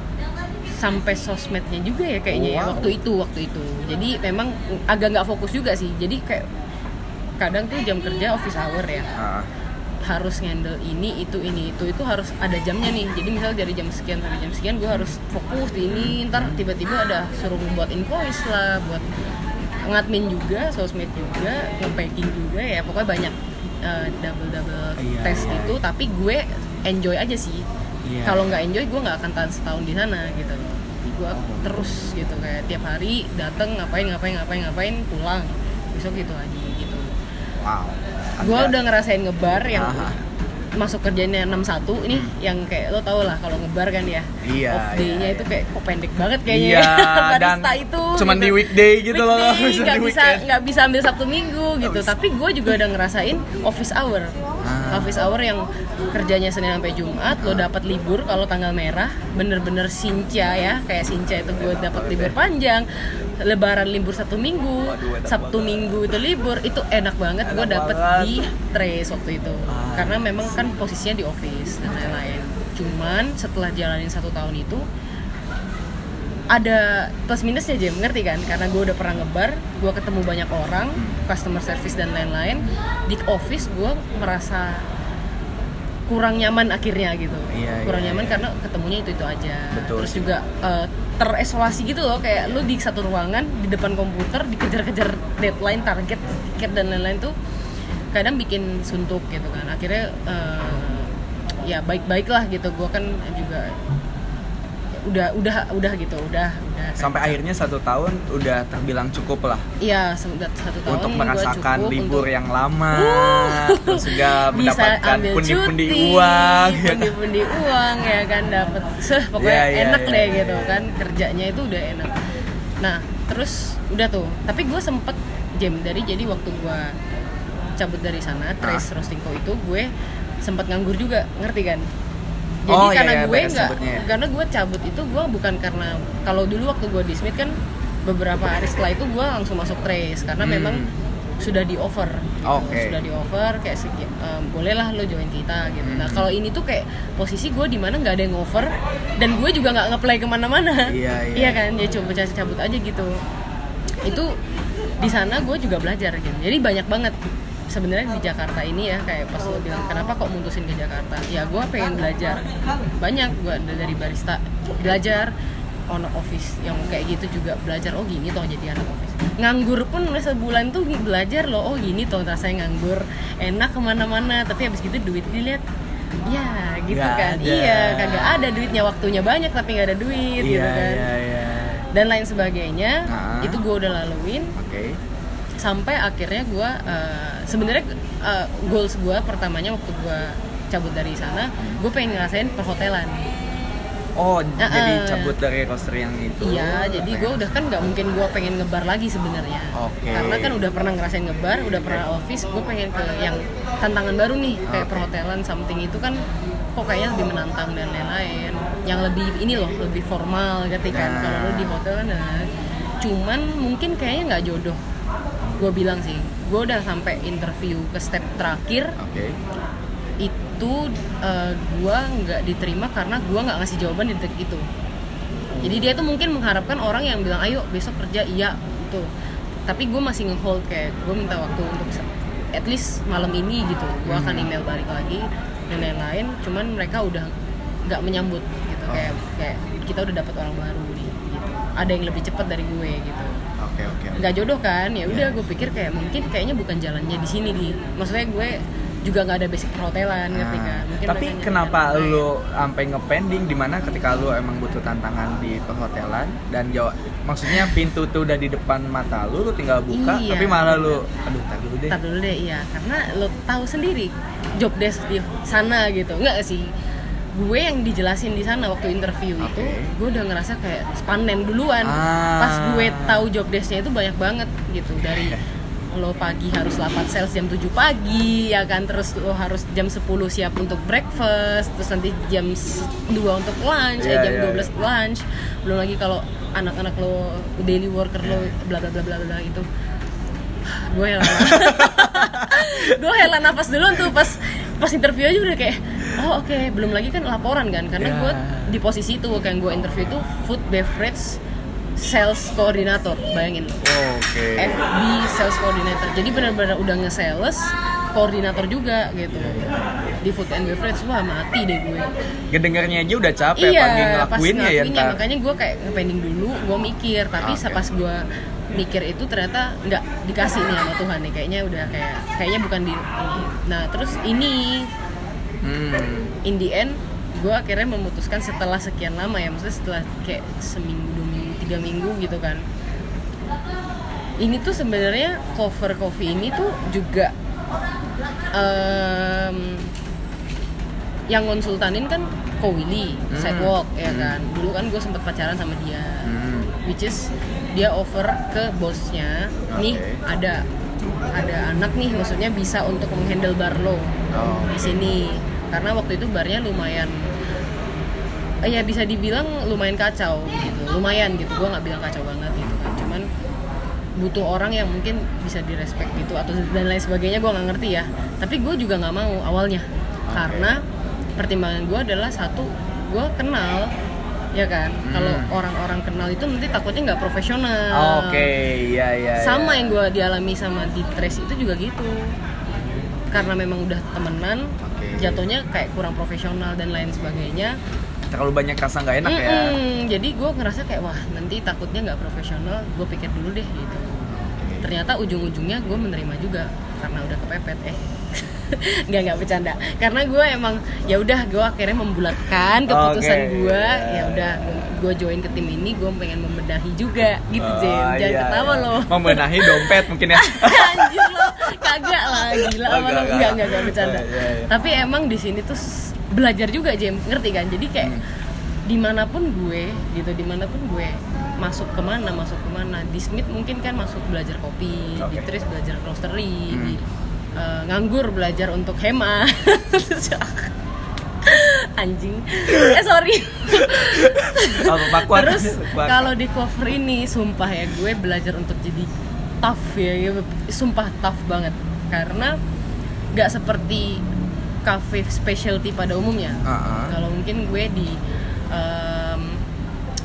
Sampai sosmednya juga ya kayaknya ya Wow. waktu itu waktu itu. Jadi memang agak nggak fokus juga sih. Jadi kayak kadang tuh jam kerja office hour ya. Ah, harus handle ini itu ini itu itu harus ada jamnya nih. Jadi misalnya dari jam sekian sampai jam sekian gue harus fokus di ini. Ntar tiba-tiba ada suruh buat invoice lah buat ngadmin juga sosmed juga nge-packing juga ya. Pokoknya banyak double double Iya, tes iya, gitu. Tapi gue enjoy aja sih. Iya. kalau nggak enjoy gue nggak akan tahan setahun di sana gitu. Gue Oh. terus gitu kayak tiap hari dateng ngapain ngapain ngapain ngapain pulang. Besok gitu lagi gitu. Wow gue udah ngerasain ngebar yang Aha. masuk kerjanya 61 ini yang kayak lo tau lah kalau ngebar kan ya Iya, off day-nya iya, itu kayak kok pendek banget kayaknya Iya, ya. dan itu cuman gitu. di weekday gitu loh, nggak Weekday, bisa nggak bisa weekend. nggak bisa ambil sabtu minggu gitu bisa. tapi gue juga udah ngerasain office hour Ah. office hour yang kerjanya senin sampai jumat lo dapat libur kalau tanggal merah bener-bener sinca ya kayak sinca itu gue dapat libur panjang lebaran libur satu minggu Waduh, sabtu banget. minggu itu libur itu enak banget gue dapet banget. di trace waktu itu Ah, karena memang kan posisinya di office dan lain-lain cuman setelah jalanin satu tahun itu ada plus minusnya Jam, ngerti kan? Karena gue udah pernah ngebar, gue ketemu banyak orang, customer service dan lain-lain. Di office gue merasa kurang nyaman akhirnya gitu. Iya, kurang iya, nyaman iya. karena ketemunya itu itu aja. Betul Terus sih. juga eh, terisolasi gitu loh, kayak lu di satu ruangan di depan komputer dikejar-kejar deadline, target, tiket dan lain-lain tuh kadang bikin suntuk gitu kan. Akhirnya eh, ya baik-baik lah gitu. Gue kan juga udah udah udah gitu udah udah sampai akhirnya satu tahun udah terbilang cukup lah iya satu tahun untuk merasakan cukup libur untuk yang lama terus juga bisa mendapatkan pundi-pundi uang ya kan? pundi-pundi uang ya kan dapat seh pokoknya Iya, iya, enak iya, deh iya, gitu iya. kan kerjanya itu udah enak nah terus udah tuh tapi gue sempet jam dari jadi waktu gue cabut dari sana trace Ah. roasting itu gue sempet nganggur juga ngerti kan jadi Oh, iya, karena iya, gue nggak ya. karena gue cabut itu gue bukan karena kalau dulu waktu gue di Smith kan beberapa hari setelah itu gue langsung masuk trace karena Hmm. memang sudah di offer gitu. Oke. sudah di offer kayak seki- em, bolehlah lo join kita gitu nah Hmm. kalau ini tuh kayak posisi gue di mana nggak ada yang offer dan gue juga nggak ngeplay ke mana-mana Iya, iya. kan ya coba cabut aja gitu itu di sana gue juga belajar gitu jadi banyak banget sebenarnya di Jakarta ini ya kayak pas lo bilang kenapa kok mutusin ke Jakarta? Ya gue pengen belajar. Banyak gue dari barista belajar on office yang kayak gitu juga belajar oh gini toh jadi anak office. Nganggur pun sebulan tuh belajar loh oh gini toh rasanya nganggur enak ke mana-mana. Tapi habis gitu duit dilihat. Ya gitu Nggak kan. ada. iya kagak ada duitnya. Waktunya banyak tapi nggak ada duit gitu iya kan. iya iya. Dan lain sebagainya Ah. itu gue udah laluin. Oke sampai akhirnya gue sebenarnya uh, goals gue pertamanya waktu gue cabut dari sana gue pengen ngerasain perhotelan. Oh Ah, jadi cabut dari roster yang itu? Iya jadi gue udah kan nggak mungkin gue pengen ngebar lagi sebenarnya. Oke. karena kan udah pernah ngerasain ngebar udah pernah office gue pengen ke yang tantangan baru nih kayak Oke. perhotelan something itu kan kok kayaknya lebih menantang dan lain-lain. Yang lebih ini loh lebih formal gitu kan. Nah. kalau lu di hotel kan nah, cuman mungkin kayaknya nggak jodoh gue bilang sih gue udah sampai interview ke step terakhir. Oke. Itu eh, gua nggak diterima karena gua nggak ngasih jawaban di detik itu. Jadi dia tuh mungkin mengharapkan orang yang bilang ayo besok kerja. Iya gitu. Tapi gue masih ngehold kayak gue minta waktu untuk at least malam ini gitu. Gue akan email balik lagi dan lain-lain. Cuman mereka udah nggak menyambut gitu. Oh. kayak kayak kita udah dapat orang baru nih gitu. Ada yang lebih cepat dari gue gitu oke oke nggak jodoh kan? Ya udah Iya. gue pikir kayak mungkin kayaknya bukan jalannya di sini di maksudnya gue juga nggak ada basic perhotelan ngerti Nah, kan? Mungkin tapi kenapa lu sampai ngepending di mana ketika lu emang butuh tantangan di perhotelan dan jawab maksudnya pintu tuh udah di depan mata lu lu tinggal buka Iya. tapi malah lu aduh tar dulu deh. Ntar dulu deh iya. Karena lo tahu sendiri job desk di sana gitu. Nggak sih gue yang dijelasin di sana waktu interview itu Oke. gue udah ngerasa kayak panen duluan. Ah. pas gue tahu job desknya itu banyak banget gitu. Dari lo pagi harus lapat sales jam 7 pagi ya kan? Terus lo harus jam 10 siap untuk breakfast terus nanti jam 2 untuk lunch eh, Iya, jam iya, 12 lunch. Belum lagi kalau anak-anak lo daily worker lo bla bla bla bla bla itu gue heran. Gue heran nafas dulu tuh pas pas interview aja udah kayak oh oke. Belum lagi kan laporan kan? Karena Ya. gue di posisi itu kayak gue interview itu food beverage sales coordinator. Bayangin. Oke. FB sales coordinator. Jadi benar-benar udah nge-sales koordinator juga gitu. Di food and beverage wah mati deh gue. Ngedengarnya aja udah capek iya pagi pas ngelakuinnya ya ntar. makanya gue kayak pending dulu gue mikir. Tapi Oke. pas gue mikir itu ternyata nggak dikasih nih sama Tuhan nih. Kayaknya udah kayak kayaknya bukan di ini nah terus ini Hmm. in the end gue akhirnya memutuskan setelah sekian lama ya maksudnya setelah kayak seminggu dua minggu tiga minggu gitu kan ini tuh sebenarnya cover coffee ini tuh juga em, yang konsultanin kan Ko Willy Hmm. sidewalk ya Hmm. kan dulu kan gue sempet pacaran sama dia Hmm. which is dia offer ke bosnya nih Oke. ada ada anak nih maksudnya bisa untuk menghandle bar lo Oh. di sini karena waktu itu barnya lumayan eh, ya bisa dibilang lumayan kacau gitu lumayan gitu gue nggak bilang kacau banget gitu kan cuman butuh orang yang mungkin bisa direspek gitu atau dan lain sebagainya gue nggak ngerti ya tapi gue juga nggak mau awalnya karena pertimbangan gue adalah satu gue kenal ya kan kalau Hmm. orang-orang kenal itu nanti takutnya nggak profesional Oke, iya iya. sama iya. yang gue dialami sama di trace itu juga gitu karena memang udah temenan. Jatuhnya kayak kurang profesional dan lain sebagainya. Terlalu banyak rasa nggak enak ya. Mm-mm. jadi gue ngerasa kayak wah nanti takutnya nggak profesional gue pikir dulu deh gitu. Ternyata ujung-ujungnya gue menerima juga karena udah kepepet. Eh nggak nggak bercanda. Karena gue emang ya udah gue akhirnya membulatkan keputusan Oke, gue iya, ya udah gue join ke tim ini gue pengen membenahi juga gitu Oh, Jem jangan iya, ketawa iya. loh. Membenahi dompet mungkin ya. kagak lah gila sama lo enggak, enggak enggak. bercanda Oh, iya, iya. tapi emang di sini tuh belajar juga Jem ngerti kan jadi kayak Hmm. di mana pun gue gitu di mana pun gue masuk ke mana masuk ke mana di Smith mungkin kan masuk belajar kopi di Oke. Tris belajar roastery Hmm. di eh, nganggur belajar untuk hemat anjing eh sorry? Terus kalau di cover ini sumpah ya gue belajar untuk jadi tough ya, ya sumpah tough banget karena nggak seperti cafe specialty pada umumnya. Ah, ah. Kalau mungkin gue di em,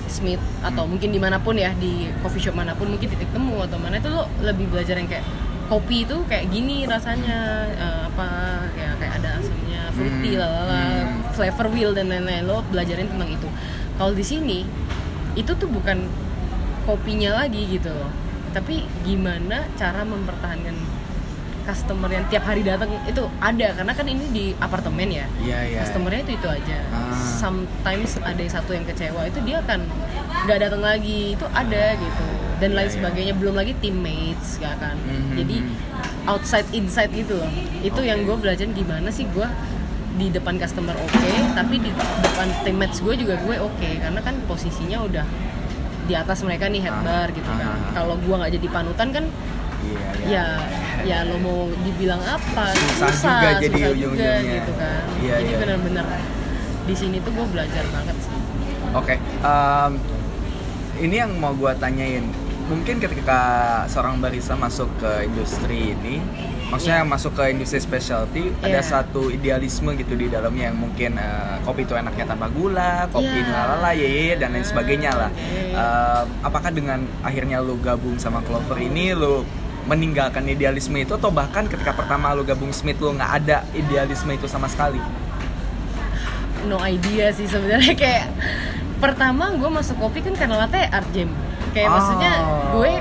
Smith atau Hmm. mungkin di mana pun ya di coffee shop mana pun mungkin titik temu atau mana itu lo lebih belajar yang kayak kopi itu kayak gini rasanya eh, apa kayak kayak ada asamnya fruity Hmm. lalala Hmm. flavor wheel dan lain-lain lo belajarin tentang itu kalau di sini itu tuh bukan kopinya lagi gitu loh tapi gimana cara mempertahankan customer yang tiap hari datang itu ada karena kan ini di apartemen ya Iya iya. customernya itu itu aja Ah. sometimes ada yang satu yang kecewa itu dia akan nggak datang lagi itu ada gitu dan lain Iya, iya. sebagainya belum lagi teammates ya kan Mhm. jadi outside inside gitu loh itu yang Oke. gue belajar gimana sih gue di depan customer oke tapi di depan teammates gue juga gue oke karena kan posisinya udah di atas mereka nih head Ah. bar gitu kan Ah. kalau gue nggak jadi panutan kan Iya iya. ya ya lo mau dibilang apa Susah juga jadi susah juga ujung-ujungnya. gitu kan Iya, jadi iya. benar-benar di sini tuh gue belajar banget sih Oke, em, ini yang mau gue tanyain. Mungkin ketika seorang barista masuk ke industri ini, maksudnya masuk ke industri specialty, ada Iya. satu idealisme gitu di dalamnya yang mungkin eh, kopi itu enaknya tanpa gula, kopi Iya. lalala, ye dan lain sebagainya lah. Oke. Em, apakah dengan akhirnya lu gabung sama Clover ini, lu meninggalkan idealisme itu atau bahkan ketika pertama lu gabung Smith lu nggak ada idealisme itu sama sekali? no idea sih sebenarnya kayak pertama gue masuk kopi kan karena latte art jam kayak Oh. maksudnya gue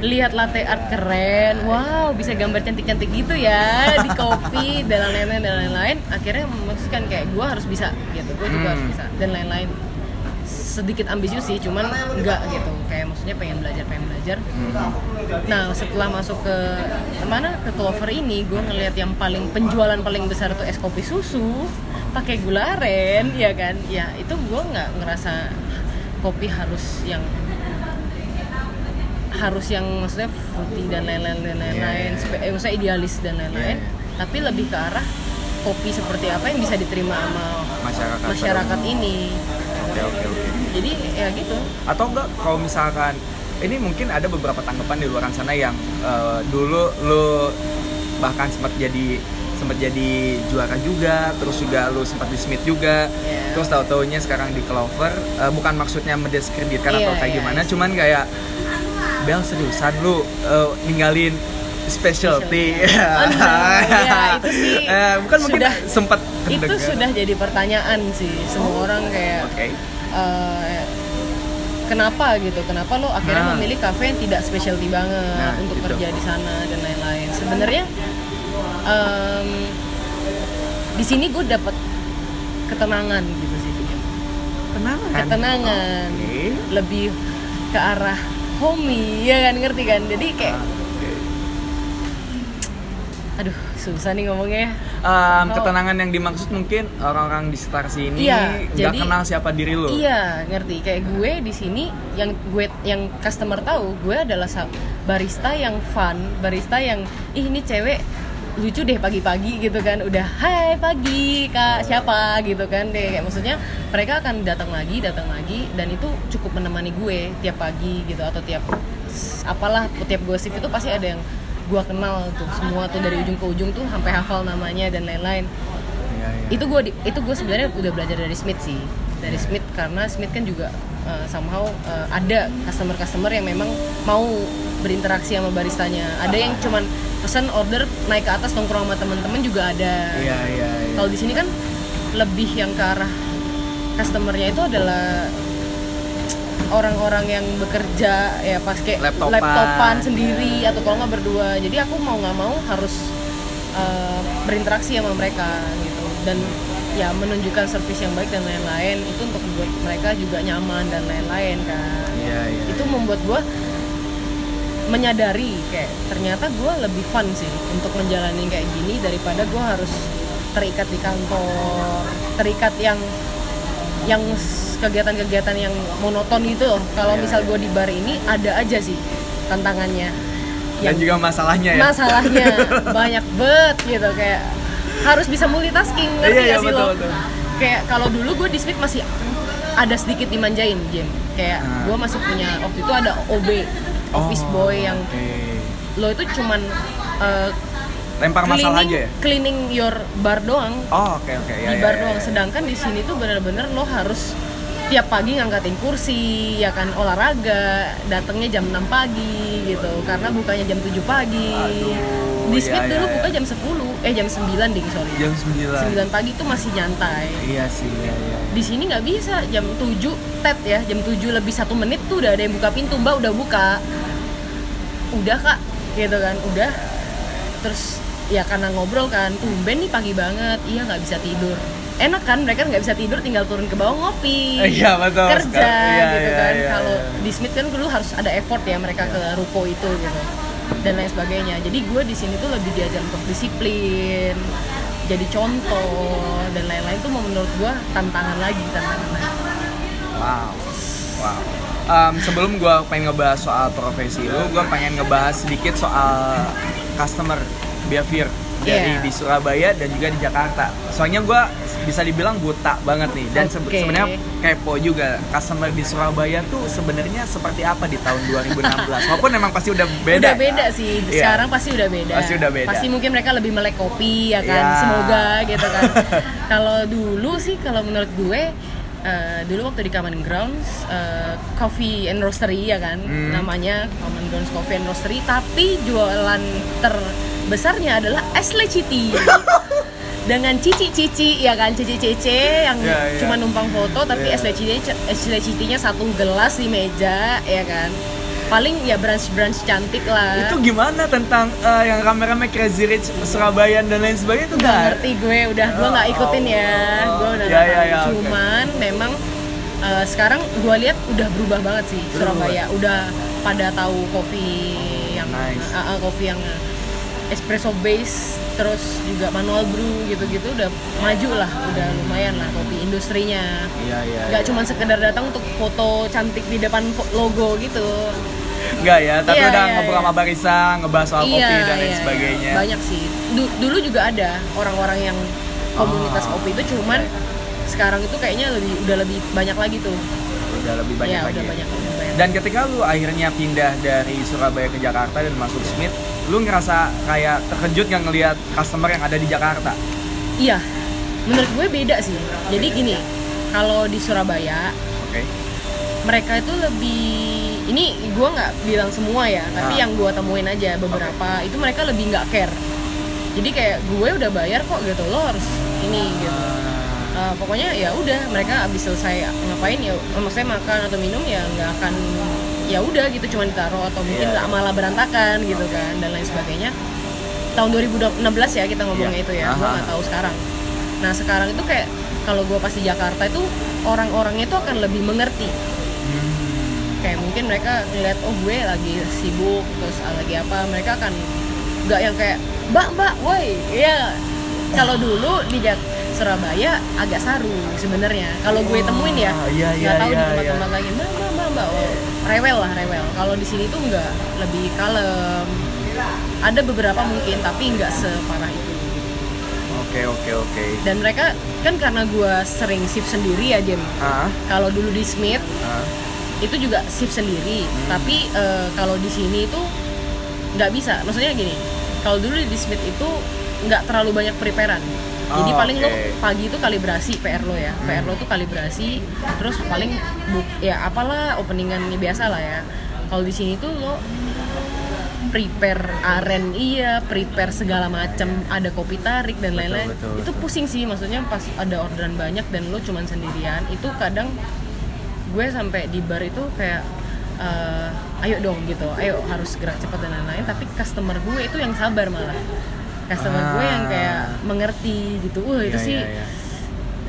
lihat latte art keren. Wow bisa gambar cantik-cantik gitu ya di kopi dan lain-lain dan lain-lain. Akhirnya memutuskan kayak gue harus bisa gitu. Gue juga Hmm. harus bisa dan lain-lain. Sedikit ambisius sih cuman enggak gitu. Kayak maksudnya pengen belajar pengen belajar. Hmm. Nah setelah masuk ke mana? Ke Clover ini, gue ngelihat yang paling penjualan paling besar itu es kopi susu pakai gula aren, ya kan? Ya itu gue nggak ngerasa kopi harus yang harus yang maksudnya fruity dan lain-lain dan lain-lain. Iya, iya, Spe- eh, maksudnya idealis dan lain-lain. Iya, iya. tapi lebih ke arah kopi seperti apa yang bisa diterima sama masyarakat masyarakat ini. Oke oke oke. Jadi ya gitu. Atau enggak kalau misalkan ini mungkin ada beberapa tanggapan di luar sana yang eh, dulu lu bahkan sempat jadi sempat jadi juara juga terus juga lu sempat di Smith juga. Iya. terus tahu taunya sekarang di Clover Eh, bukan maksudnya mendiskreditkan Iya, atau kayak iya, gimana iya. cuman kayak Bel seriusan lu eh, ninggalin specialty Specialty. Oh, no. Ya, itu sih Eh, bukan mungkin sudah- sempat itu sudah jadi pertanyaan sih semua orang kayak oke eh, kenapa gitu kenapa lo akhirnya Nah. memilih kafe yang tidak specialty banget Nah, untuk gitu. kerja di sana dan lain-lain sebenarnya em, di sini gue dapat ketenangan gitu sih kenapa ketenangan Oke. lebih ke arah homey ya kan ngerti kan jadi kayak Ah, aduh susah nih ngomongnya Um, Oh. ketenangan yang dimaksud mungkin orang-orang di sekitar sini Iya, nggak jadi- kenal siapa diri lo. Iya, ngerti. Kayak gue di sini yang gue yang customer tahu, gue adalah barista yang fun, barista yang ih ini cewek lucu deh pagi-pagi gitu kan. Udah hai pagi Kak, siapa? gitu kan deh. Kayak maksudnya mereka akan datang lagi, datang lagi dan itu cukup menemani gue tiap pagi gitu atau tiap apalah tiap gue shift itu pasti ada yang gue kenal tuh. Semua tuh dari ujung ke ujung tuh sampai hafal namanya dan lain-lain. Iya, iya. itu gue itu gue sebenarnya udah belajar dari Smith sih. Dari Smith karena Smith kan juga uh, somehow uh, ada customer customer yang memang mau berinteraksi sama baristanya ada yang cuman pesan order naik ke atas nongkrong sama temen-temen juga ada Iya, iya, iya. kalau di sini kan lebih yang ke arah customernya itu adalah orang-orang yang bekerja ya pas kayak Laptopan. laptopan sendiri atau kalau nggak berdua jadi aku mau nggak mau harus uh, berinteraksi sama mereka gitu dan ya menunjukkan service yang baik dan lain-lain itu untuk membuat mereka juga nyaman dan lain-lain kan Iya, iya. itu membuat gue menyadari kayak ternyata gue lebih fun sih untuk menjalani kayak gini daripada gue harus terikat di kantor terikat yang yang kegiatan-kegiatan yang monoton gitu loh kalau Iya, misal iya. gue di bar ini ada aja sih tantangannya Dan juga masalahnya ya. masalahnya banyak bet gitu kayak harus bisa multitasking ngerti Iya, iya, sih betul, lo betul. kayak kalau dulu gue di Smith masih ada sedikit dimanjain Jim kayak Ah. gue masih punya waktu itu ada OB office Oh, boy yang oke. lo itu cuman uh, lempar masalah cleaning aja ya. cleaning your bar doang Oh, oke oke ya. di ya, bar ya, doang ya. sedangkan di sini tuh bener-bener lo harus tiap pagi ngangkatin kursi ya kan olahraga datangnya jam 6 pagi gitu karena bukanya jam 7 pagi Aduh, di iya, Smith dulu iya, buka iya. jam 10 eh jam 9 ding sorry Jam 9. 9 pagi tuh masih nyantai Iya sih, iya iya. di sini nggak bisa jam 7 tet ya jam 7 lebih satu menit tuh udah ada yang buka pintu mbak udah buka udah kak gitu kan udah terus ya karena ngobrol kan tumben nih pagi banget iya nggak bisa tidur enak kan mereka nggak bisa tidur tinggal turun ke bawah ngopi Iya, betul kerja. Iya, gitu iya, kan iya, kalau iya. di Smith kan dulu harus ada effort ya mereka ke ruko itu gitu dan lain sebagainya jadi gue di sini tuh lebih diajar untuk disiplin jadi contoh dan lain-lain tuh menurut gue tantangan lagi tantangan lagi Wow. Wow. Em, sebelum gue pengen ngebahas soal profesi lu, gue pengen ngebahas sedikit soal customer behavior dari Iya. di Surabaya dan juga di Jakarta. Soalnya gue bisa dibilang buta banget nih dan Oke. sebenarnya kepo juga customer di Surabaya tuh sebenarnya seperti apa di tahun 2016. Walaupun emang pasti udah beda. udah beda sih Iya. sekarang pasti udah beda Pasti udah beda. pasti mungkin mereka lebih melek kopi ya kan Iya. semoga gitu kan kalau dulu sih kalau menurut gue eh, dulu waktu di Common Grounds eh, Coffee and Roastery ya kan Hmm. namanya Common Grounds Coffee and Roastery tapi jualan terbesarnya adalah es leciti dengan cici-cici ya kan cici-cici yang Iya, iya. cuma numpang foto tapi Iya. es es lecitinya satu gelas di meja ya kan paling ya brunch brunch cantik lah Itu gimana tentang eh, yang rame-rame Crazy Rich Surabaya dan lain sebagainya itu nggak nggak? ngerti gue udah gue nggak ikutin ya gue udah Ya, ya, tahu. ya, oke. cuman memang eh, sekarang gue lihat udah berubah banget sih Surabaya udah pada tahu kopi yang Nice. eh, eh, kopi yang espresso base terus juga manual brew gitu-gitu udah maju lah udah lumayan lah kopi industrinya Iya iya. nggak iya. cuma sekedar datang untuk foto cantik di depan logo gitu Enggak ya, tapi Iya, udah iya, ngobrol iya. sama barista, ngebahas soal kopi Iya, dan lain iya, sebagainya. iya. Banyak sih. Du- dulu juga ada orang-orang yang komunitas Oh. kopi itu cuman sekarang itu kayaknya lebih udah lebih banyak lagi tuh. Udah lebih banyak Iya, lagi. udah ya. banyak, udah banyak. Dan ketika lu akhirnya pindah dari Surabaya ke Jakarta dan masuk Smith, lu ngerasa kayak terkejut nggak ngelihat customer yang ada di Jakarta? Iya. Menurut gue beda sih. Jadi gini, kalau di Surabaya Oke. mereka itu lebih ini gue nggak bilang semua ya tapi Ah. yang gue temuin aja beberapa itu mereka lebih nggak care jadi kayak gue udah bayar kok gitu lo harus ini gitu Uh, pokoknya ya udah mereka abis selesai ngapain ya maksudnya makan atau minum ya nggak akan ya udah gitu cuma ditaruh atau mungkin Iya. nggak malah berantakan gitu kan dan lain sebagainya. Tahun 2016 ya kita ngomongnya Iya. itu ya gue nggak tahu sekarang. Nah sekarang itu kayak kalau gue pas di Jakarta itu orang-orangnya itu akan lebih mengerti. Hmm. kayak mungkin mereka ngeliat oh gue lagi sibuk terus ah, lagi apa mereka akan nggak yang kayak mbak mbak woi. Iya. Kalau dulu di Jak- Surabaya agak saru sebenarnya. Kalau gue temuin ya Oh, iya, nggak iya, tahu di iya, tempat-tempat lain mbak mbak mbak mbak oh, rewel lah rewel. Kalau di sini tuh nggak lebih kalem. Ada beberapa mungkin tapi nggak separah itu. Oke oke oke. dan mereka kan karena gue sering shift sendiri ya Jem Ah, kalau dulu di Smith ah. itu juga shift sendiri. Hmm. tapi eh, kalau di sini itu nggak bisa. Maksudnya gini kalau dulu di Smith itu nggak terlalu banyak preparean jadi Oh, paling lo oke. pagi itu kalibrasi PR lo ya. PR lo tuh kalibrasi terus paling buk ya apalah openingannya biasa lah ya. Kalau di sini tuh lo prepare aren iya prepare segala macam ada kopi tarik dan lain-lain. itu pusing sih maksudnya pas ada orderan banyak dan lo cuman sendirian itu kadang gue sampai di bar itu kayak eh, ayo dong gitu ayo harus gerak cepat dan lain-lain tapi customer gue itu yang sabar malah customer gue yang kayak Ah. mengerti gitu wah itu Iya, sih iya.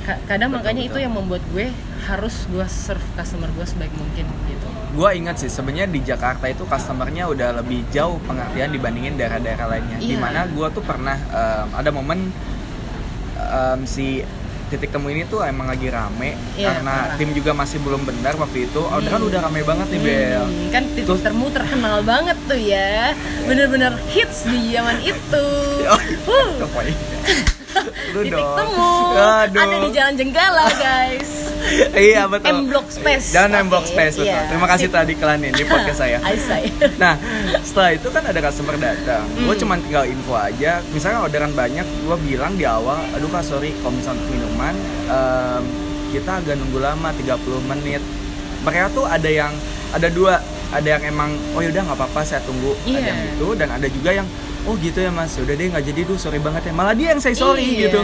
ka- kadang Betul, makanya betul. itu yang membuat gue harus gue serve customer gue sebaik mungkin gitu Gua ingat sih sebenarnya di Jakarta itu customernya udah lebih jauh pengertian dibandingin daerah-daerah lainnya. Iya. Di mana gua tuh pernah em, ada momen em, si titik temu ini tuh emang lagi rame Iya, karena parah. tim juga masih belum benar waktu itu. Orderan udah rame banget nih Bel. Hmm, kan titik Terus- temu terkenal banget tuh ya bener-bener hits di zaman itu. Kepoin. Lu titik dong. temu Aduh. ada di Jalan Jenggala guys iya betul. M Block Space Dan M Oke, Block Space betul. iya. Terima kasih tadi kelanin di podcast saya. Nah, setelah itu kan ada customer datang. Gue Hmm. cuma tinggal info aja. Misalnya orderan banyak, gue bilang di awal, aduh kak sorry, kalau misalnya untuk minuman, em, kita agak nunggu lama, 30 menit. Mereka tuh ada yang, ada dua, ada yang emang, oh yaudah nggak apa-apa, saya tunggu. Ada Iya. yang gitu, dan ada juga yang, oh gitu ya mas, udah deh nggak jadi duh, sorry banget ya. Malah dia yang say sorry Iya. gitu.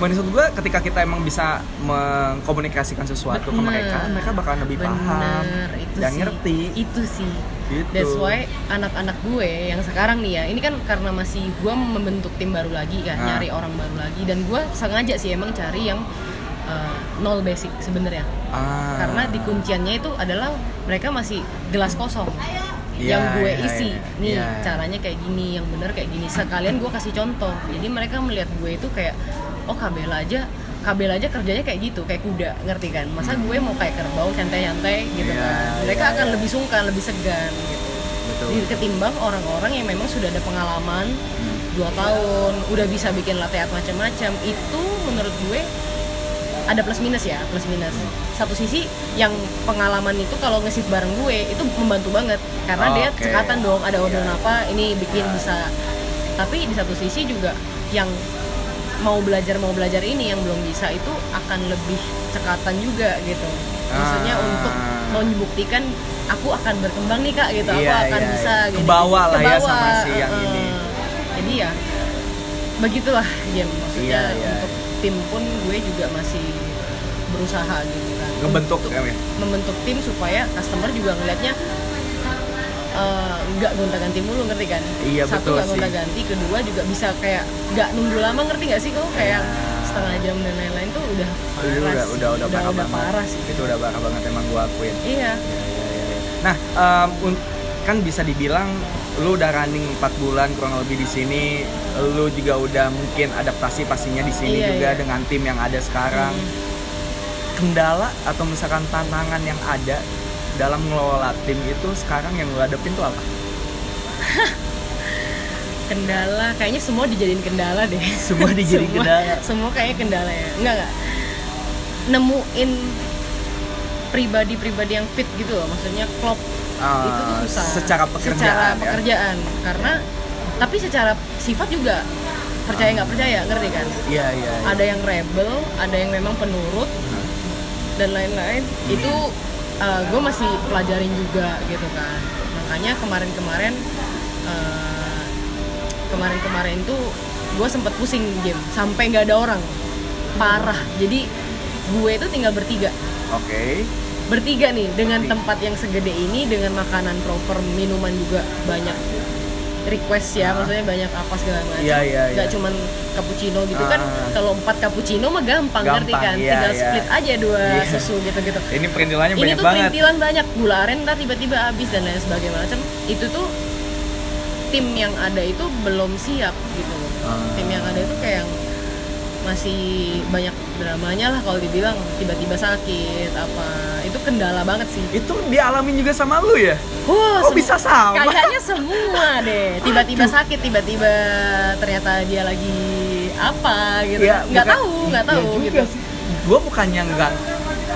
Maksud gue ketika kita emang bisa mengkomunikasikan sesuatu ke mereka, Bener. mereka bakalan lebih paham Bener, itu dan sih. ngerti. itu sih Gitu. That's why anak-anak gue yang sekarang nih ya, ini kan karena masih gue membentuk tim baru lagi kan, Ah. nyari orang baru lagi dan gue sengaja sih emang cari yang uh, nol basic sebenarnya. Ah. Karena di kunciannya itu adalah mereka masih gelas kosong. Iya, yang gue iya, isi iya. nih Iya. caranya kayak gini yang bener kayak gini sekalian gue kasih contoh jadi mereka melihat gue itu kayak oh kabel aja kabel aja kerjanya kayak gitu kayak kuda ngerti kan masa gue mau kayak kerbau santai-santai gitu Iya, kan mereka iya, akan iya. lebih sungkan lebih segan gitu Betul. Ketimbang orang-orang yang memang sudah ada pengalaman Hmm. dua tahun udah bisa bikin latte art macam-macam itu menurut gue ada plus minus ya plus minus satu sisi yang pengalaman itu kalau nge bareng gue itu membantu banget karena dia Oke. cekatan dong ada orderan Iya. apa ini bikin Iya. bisa tapi di satu sisi juga yang mau belajar mau belajar ini yang belum bisa itu akan lebih cekatan juga gitu maksudnya Ah. untuk mau membuktikan aku akan berkembang nih kak gitu Iya, aku akan iya, bisa iya. gini, Kebawa lah ya Kebawa, sama si yang uh-uh. ini. jadi ya begitulah game maksudnya Iya, iya. untuk tim pun gue juga masih berusaha gitu kan kan ya? membentuk tim supaya customer juga ngelihatnya eh, nggak gonta ganti mulu ngerti kan Iya, satu betul nggak sih. gonta ganti kedua juga bisa kayak nggak nunggu lama ngerti nggak sih kau kayak Iya. setengah jam dan lain-lain tuh udah parah udah, sih. udah udah parah udah banget. parah sih Itu udah parah banget emang gua akuin. iya Nah, em, un- kan bisa dibilang lu udah running 4 bulan kurang lebih di sini, lu juga udah mungkin adaptasi pastinya di sini Iya, juga iya. dengan tim yang ada sekarang. Hmm. Kendala atau misalkan tantangan yang ada dalam ngelola tim itu sekarang yang lo hadapin tuh apa kendala kayaknya semua dijadiin kendala deh Semua dijadiin Semua- kendala. semua kayaknya kendala ya enggak enggak nemuin pribadi-pribadi yang fit gitu loh maksudnya klop Ah, itu tuh susah. secara pekerjaan secara ya? pekerjaan. Karena tapi secara sifat juga percaya nggak percaya ngerti kan? Iya iya iya. ada yang rebel ada yang memang penurut dan lain-lain. Itu gue masih pelajarin juga gitu kan. Makanya kemarin-kemarin eh, kemarin-kemarin tuh gue sempet pusing game sampai nggak ada orang. Parah. Jadi gue itu tinggal bertiga. Oke bertiga nih dengan tempat yang segede ini dengan makanan proper minuman juga banyak request ya maksudnya banyak apa segala macam Iya, iya, nggak iya. cuman cappuccino gitu kan Ah. kalau empat cappuccino mah gampang, ngerti Gampang, kan iya, tinggal iya. split aja dua Iya. susu gitu gitu ini perintilannya ini banyak tuh banget perintilan banyak gula aren ntar tiba-tiba habis dan lain sebagainya macam itu tuh tim yang ada itu belum siap gitu loh Ah. tim yang ada itu kayak yang masih banyak dramanya lah kalau dibilang tiba-tiba sakit apa itu kendala banget sih itu dialamin juga sama lu ya Wah, Kok sem- bisa sama? Kayaknya semua deh. Tiba-tiba sakit, tiba-tiba ternyata dia lagi apa gitu. Iya, nggak bukan- tahu, nggak tahu iya juga gitu. sih. Gua bukannya enggak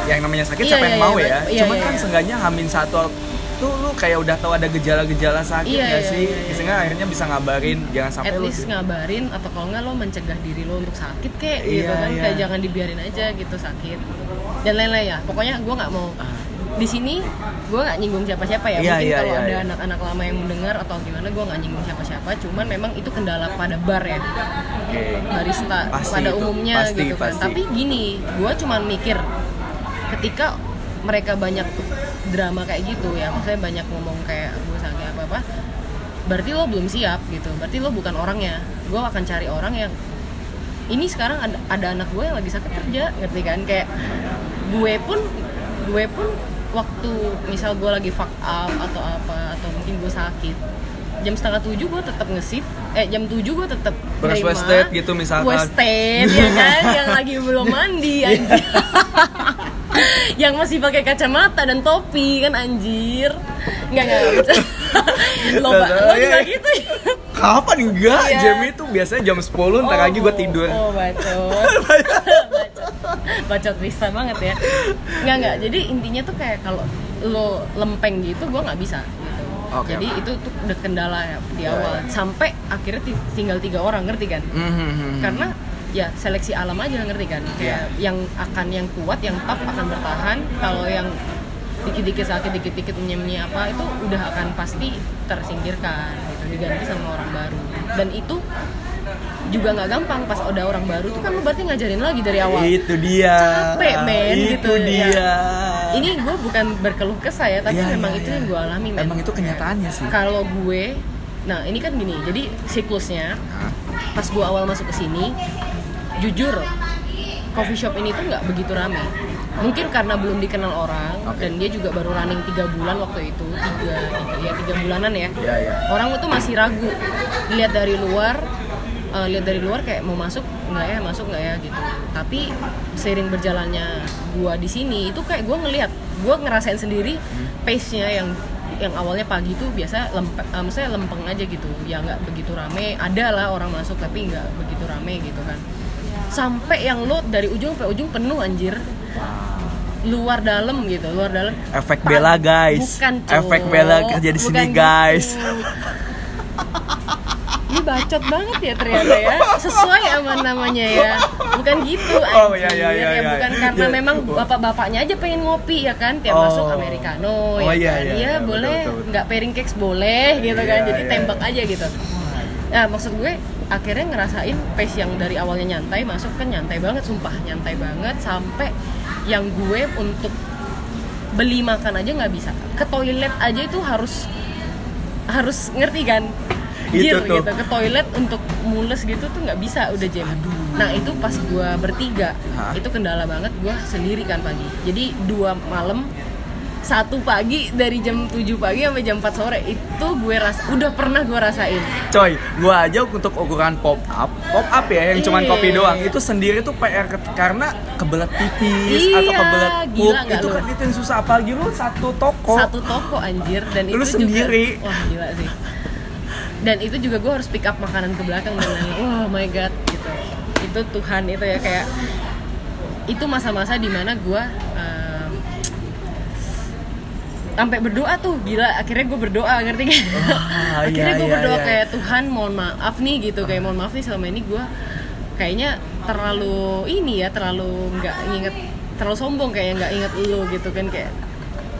yang namanya sakit Iya, siapa iya, yang iya, mau iya, ya. iya, Cuman iya, kan iya. seenggaknya hamin satu tuh lu kayak udah tahu ada gejala-gejala sakit Iya, nggak iya, sih? iya, iya. Sehingga akhirnya bisa ngabarin jangan sampai At lu least ngabarin atau kalau nggak lo mencegah diri lo untuk sakit kayak Iya, gitu kan iya. kayak jangan dibiarin aja gitu sakit dan lain-lain ya. Pokoknya gue nggak mau di sini gue nggak nyinggung siapa-siapa ya. Iya, mungkin iya, kalau iya, ada iya. anak-anak lama yang mendengar atau gimana gue nggak nyinggung siapa-siapa. Cuman memang itu kendala pada bar ya. Oke. barista Pasti pada itu, umumnya pasti, gitu kan. pasti. tapi gini gue cuman mikir ketika mereka banyak drama kayak gitu ya maksudnya banyak ngomong kayak gue sakit apa apa berarti lo belum siap gitu. Berarti lo bukan orangnya. Gue akan cari orang yang ini sekarang ada, ada anak gue yang lagi sakit kerja ngerti kan? Kayak gue pun gue pun waktu misal gue lagi fuck up atau apa atau mungkin gue sakit jam setengah tujuh gue tetap nge-shift eh jam tujuh gue tetap Beres wasted gitu misalkan. wasted ya kan yang lagi belum mandi anjir yang masih pakai kacamata dan topi kan anjir nggak nggak lo lo juga gitu ya Kapan enggak? Iya. Jam itu biasanya jam 10 ntar lagi gue tidur. Oh, bacot. bacot. Bisa banget ya. Nggak nggak. Jadi intinya tuh kayak kalau lo lempeng gitu, gue nggak bisa. Gitu. Oke, Jadi oke. itu tuh udah kendala ya di Ya, awal. ya. Sampai akhirnya ti- tinggal tiga orang, ngerti kan? Mhm. Karena ya seleksi alam aja ngerti kan? Kayak Iya. yang akan yang kuat, yang tough akan bertahan. Kalau yang dikit-dikit sakit, dikit-dikit nyemnya apa itu udah akan pasti tersingkirkan gitu, diganti sama orang baru. Dan itu juga nggak gampang pas ada orang baru tuh kan lu berarti ngajarin lagi dari awal. Itu dia. Capek, men, Itu gitu, dia. ya. Ini gue bukan berkeluh kesah ya, tapi Iya, memang iya, itu iya. yang gue alami. men. Emang itu kenyataannya sih. Kalau gue, nah ini kan gini, jadi siklusnya Hah? pas gue awal masuk ke sini, jujur coffee shop ini tuh nggak begitu rame. Mungkin karena belum dikenal orang Oke. dan dia juga baru running tiga bulan waktu itu, tiga, tiga ya tiga bulanan ya. Iya, iya. Orang itu masih ragu, lihat dari luar, eh, lihat dari luar kayak mau masuk nggak ya, masuk nggak ya gitu. Tapi seiring berjalannya gua di sini itu kayak gua ngelihat, gua ngerasain sendiri pace-nya yang yang awalnya pagi tuh biasa lempeng, eh, maksudnya lempeng aja gitu, ya nggak begitu rame. Ada lah orang masuk tapi nggak begitu rame gitu kan. Sampai yang lo dari ujung sampai ujung penuh anjir luar dalam gitu luar dalam Efek Bella, guys. bukan. Efek Bella kerja di sini, gitu. guys. ini bacot banget ya ternyata ya. Sesuai sama namanya ya. Bukan gitu Oh, iya, iya, iya, ya. iya. bukan karena Ya. memang bapak-bapaknya aja pengen ngopi ya kan? Tiap Oh. masuk americano Oh, ya iya, kan? iya, Iya, iya, boleh. nggak pairing cakes boleh gitu kan? Iya, jadi iya. tembak aja gitu. Nah maksud gue akhirnya ngerasain pace yang dari awalnya nyantai masuk kan nyantai banget sumpah nyantai banget sampai yang gue untuk beli makan aja nggak bisa. Ke toilet aja itu harus harus ngerti kan Itu Jir tuh. gitu ke toilet untuk mules gitu tuh nggak bisa udah jam nah itu pas gue bertiga Hah? itu kendala banget gue sendiri kan pagi jadi dua malam satu pagi dari jam 7 pagi sampai jam 4 sore itu gue rasa udah pernah gue rasain Coy, gua aja untuk ukuran pop up, pop up ya yang cuman Iya. kopi doang itu sendiri tuh PR karena kebelet tipis Iya, atau kebelet pup itu kan itu yang susah apalagi lu satu toko. satu toko anjir dan Lu itu sendiri. juga wah gila sih dan itu juga gue harus pick up makanan ke belakang dan lain-lain wah my god gitu itu Tuhan itu ya kayak itu masa-masa di mana gue em, sampai berdoa tuh gila akhirnya gue berdoa ngerti gak? Wah, akhirnya iya, gue iya, berdoa iya. kayak Tuhan mohon maaf nih gitu kayak mohon maaf nih selama ini gue kayaknya terlalu ini ya terlalu nggak inget terlalu sombong kayak nggak inget lu gitu kan kayak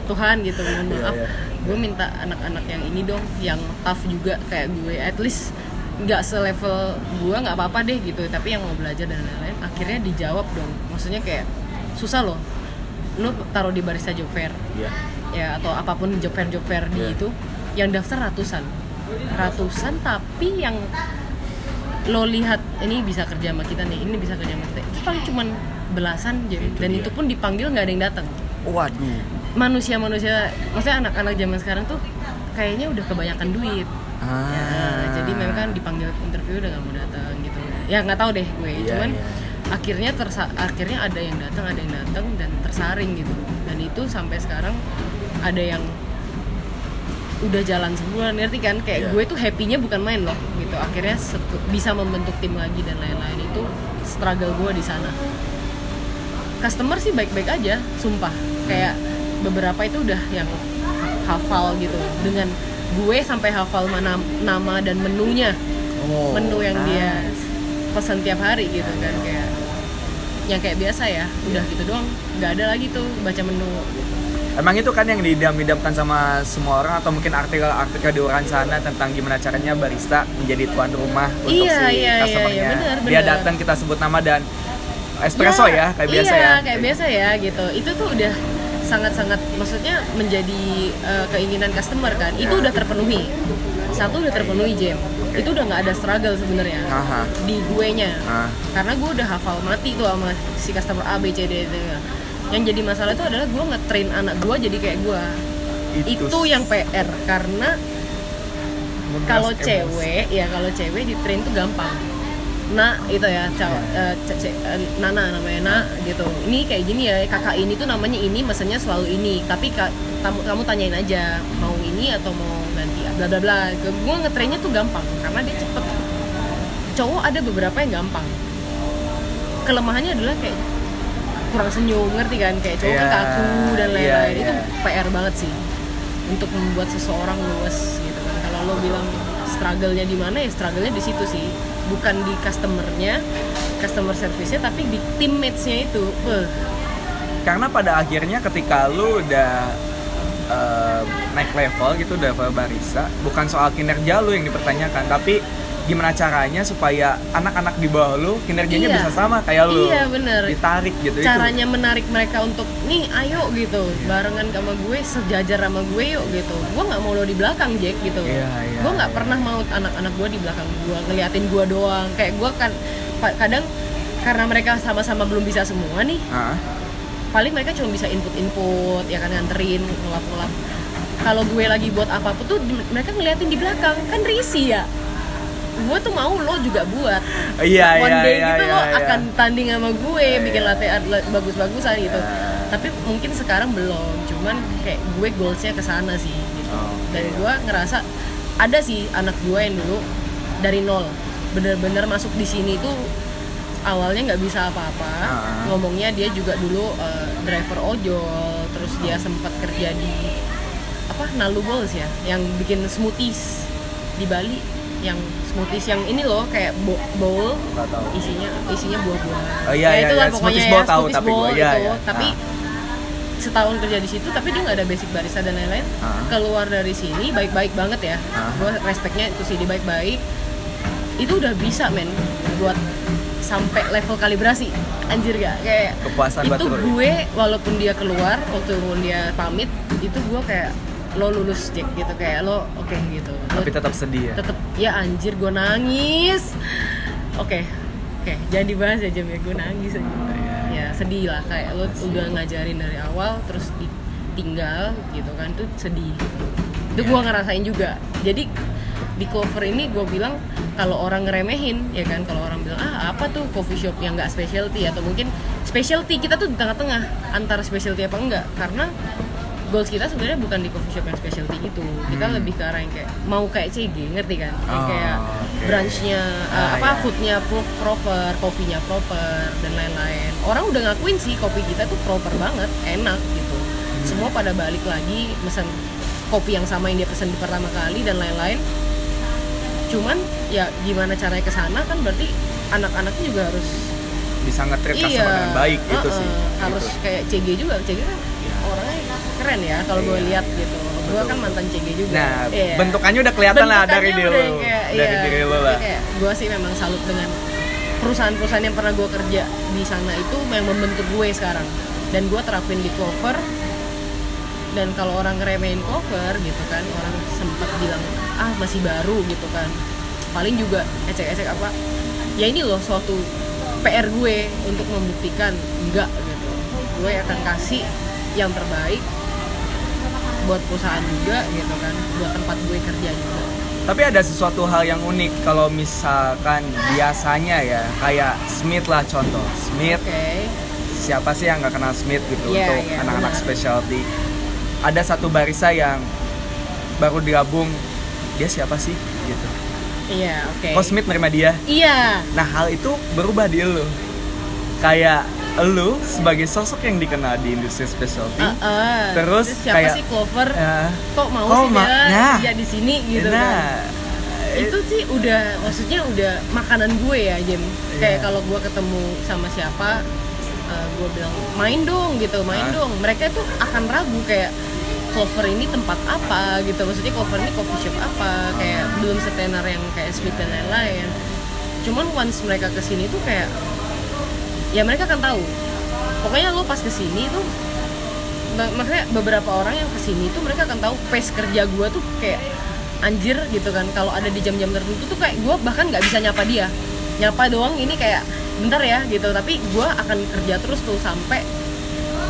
Tuhan gitu mohon Iya, maaf iya. Gue minta anak-anak yang ini dong yang tough juga kayak gue. At least nggak selevel gue nggak apa-apa deh gitu. Tapi yang mau belajar dan lain-lain akhirnya dijawab dong. Maksudnya kayak susah loh. Lu taruh di barista job fair. Iya. ya atau apa pun job fair job fair di Iya. itu yang daftar ratusan. Ratusan tapi yang lo lihat ini bisa kerja sama kita nih ini bisa kerja sama kita. Itu paling cuman belasan jadi Itu dan dia. itu pun dipanggil nggak ada yang datang. Waduh. Manusia manusia maksudnya anak-anak zaman sekarang tuh kayaknya udah kebanyakan duit. Ah. Ya, jadi memang kan dipanggil interview udah nggak mau datang gitu. Ya nggak tahu deh gue. Iya, cuman iya. akhirnya tersa akhirnya ada yang datang ada yang datang dan tersaring gitu. Dan itu sampai sekarang ada yang udah jalan sebulan ngerti kan? Kayak Iya. gue tuh happy-nya bukan main loh gitu. Akhirnya bisa membentuk tim lagi dan lain-lain itu struggle gue di sana. Customer sih baik-baik aja sumpah. Kayak beberapa itu udah yang ha- hafal gitu dengan gue sampai hafal mana nama dan menunya Oh, menu yang dia nice. pesan tiap hari gitu kan kayak yang kayak biasa ya udah gitu doang nggak ada lagi tuh baca menu Emang itu kan yang diidam-idamkan sama semua orang atau mungkin artikel-artikel di luar sana tentang gimana caranya barista menjadi tuan rumah untuk Iya, si iya, iya, iya, benar, Dia benar. datang kita sebut nama dan espresso ya, kayak biasa iya, ya. kayak biasa ya gitu itu tuh udah sangat-sangat maksudnya menjadi uh, keinginan customer kan itu Ya. udah terpenuhi. Satu udah terpenuhi jam itu udah nggak ada struggle sebenarnya di gue nya Ah. karena gue udah hafal mati tuh sama si customer A B C D D yang jadi masalah itu adalah gue nge-train anak gue jadi kayak gue Itu itu, yang PR karena kalau cewek ya kalau cewek di train tuh gampang nah itu ya cowok Iya. eh, ce- ce- eh, Nana namanya Nak gitu. Ini kayak gini ya kakak ini tuh namanya ini mesennya selalu ini. Tapi ka- kamu kamu tanyain aja mau ini atau mau ganti bla bla bla. Gue ngetrainnya tuh gampang karena dia cepet. Cowok ada beberapa yang gampang. Kelemahannya adalah kayak kurang senyum ngerti kan? Kayak cowok kan Iya, kaku dan iya, lain-lain. itu iya. PR banget sih untuk membuat seseorang luwes gitu kan. Kalau lo bilang struggle-nya di mana ya struggle-nya di situ sih bukan di customernya customer service-nya tapi di teammates-nya itu Beuh. Karena pada akhirnya ketika lu udah eh, naik level gitu udah barista, bukan soal kinerja lu yang dipertanyakan, tapi gimana caranya supaya anak-anak di bawah lu kinerjanya Iya. bisa sama kayak lu. Iya, bener. Ditarik gitu itu. caranya menarik mereka untuk nih ayo gitu barengan sama gue sejajar sama gue yuk gitu gue nggak mau lo di belakang Jack gitu Iya, iya, gue nggak iya. pernah mau anak-anak gue di belakang gue ngeliatin gue doang kayak gue kan kadang karena mereka sama-sama belum bisa semua nih Ah, paling mereka cuma bisa input-input ya kan nganterin ngelap-ngelap kalau gue lagi buat apa pun tuh mereka ngeliatin di belakang kan risih ya gue tuh mau lo juga buat. Iya, one iya, day iya, gitu iya, lo iya. akan tanding sama gue Iya, bikin latte art bagus-bagusan gitu. Tapi mungkin sekarang belum. Cuman kayak gue goalsnya ke sana sih gitu. Oh, oke. dan gue ngerasa ada sih anak gue yang dulu dari nol bener-bener masuk di sini tuh awalnya nggak bisa apa-apa. Ah. ngomongnya dia juga dulu eh, driver ojol terus dia sempat kerja di apa Nalu Bowls ya yang bikin smoothies di Bali yang smoothies yang ini loh kayak bo- bowl isinya isinya buah-buahan Oh, iya, ya iya, itulah iya. pokoknya Smoothies ya bowl tahu, smoothies tapi bowl gua- iya, itu iya. tapi Ah. setahun kerja di situ tapi dia nggak ada basic barista dan lain-lain Ah. keluar dari sini baik-baik banget ya Ah. gue respectnya itu sih dia baik-baik itu udah bisa men buat sampai level kalibrasi anjir gak kayak Kepuasan itu gue walaupun dia keluar waktu dia pamit itu gue kayak lo lulus Jack gitu kayak lo oke gitu Lo Tapi tetap sedih ya. tetep ya anjir gue nangis oke oke jangan dibahas ya jam ya gue nangis aja Iya. ya sedih lah kayak lo Pasti. udah ngajarin dari awal terus di ditinggal gitu kan itu sedih itu Iya. gue ngerasain juga jadi di cover ini gue bilang kalau orang ngeremehin ya kan kalau orang bilang ah apa tuh coffee shop yang nggak specialty atau mungkin specialty kita tuh di tengah-tengah antara specialty apa enggak karena goals kita sebenarnya bukan di coffee shop yang specialty itu kita Hmm. lebih ke arah yang kayak mau kayak CG ngerti kan Yang Oh, kayak oke. brunchnya uh, Ah, apa iya. foodnya pro- proper kopinya proper dan lain-lain orang udah ngakuin sih kopi kita tuh proper banget enak gitu Hmm. semua pada balik lagi pesan kopi yang sama yang dia pesan di pertama kali dan lain-lain cuman ya gimana caranya ke sana kan berarti anak-anaknya juga harus bisa nge-treat customer dengan baik gitu uh-uh, sih harus gitu. kayak CG juga CG kan keren ya kalau gue Iya. lihat gitu. Gue kan mantan CG juga. Nah Iya. bentukannya udah kelihatan lah dari diri lo kayak, dari iya, diri lo lah. kayak gue sih memang salut dengan perusahaan-perusahaan yang pernah gue kerja di sana itu yang membentuk gue sekarang. Dan gue terapin di cover. Dan kalau orang ngeremehin cover gitu kan orang sempat bilang ah masih baru gitu kan. Paling juga ecek-ecek apa ya ini loh suatu PR gue untuk membuktikan. Enggak gitu. Gue akan kasih yang terbaik buat perusahaan juga gitu kan buat tempat gue kerja juga Tapi ada sesuatu hal yang unik kalau misalkan biasanya ya kayak Smith lah contoh. Smith oke siapa sih yang nggak kenal Smith gitu Iya, untuk iya, anak-anak benar. specialty. Ada satu barista yang baru digabung dia siapa sih gitu. iya oke Kok Smith nerima dia? iya Nah hal itu berubah di lu. Kayak lu sebagai sosok yang dikenal di industri specialty. Uh, uh. Terus siapa kayak- sih Clover ya, kok mau kok sih ma- dia nah. kerja di sini gitu kan nah, itu sih udah maksudnya udah makanan gue ya Jem kayak Iya. kalau gue ketemu sama siapa eh, gue bilang main dong gitu main Ah. dong mereka tuh akan ragu kayak Clover ini tempat apa gitu maksudnya Clover ini coffee shop apa kayak belum setenar yang kayak Smith dan lain-lain cuman once mereka ke sini tuh kayak ya mereka akan tahu. Pokoknya lo pas ke sini tuh maksudnya beberapa orang yang ke sini tuh mereka akan tahu pace kerja gue tuh kayak anjir gitu kan. Kalau ada di jam-jam tertentu tuh kayak gue bahkan nggak bisa nyapa dia. Nyapa doang ini kayak bentar ya gitu. Tapi gue akan kerja terus tuh sampai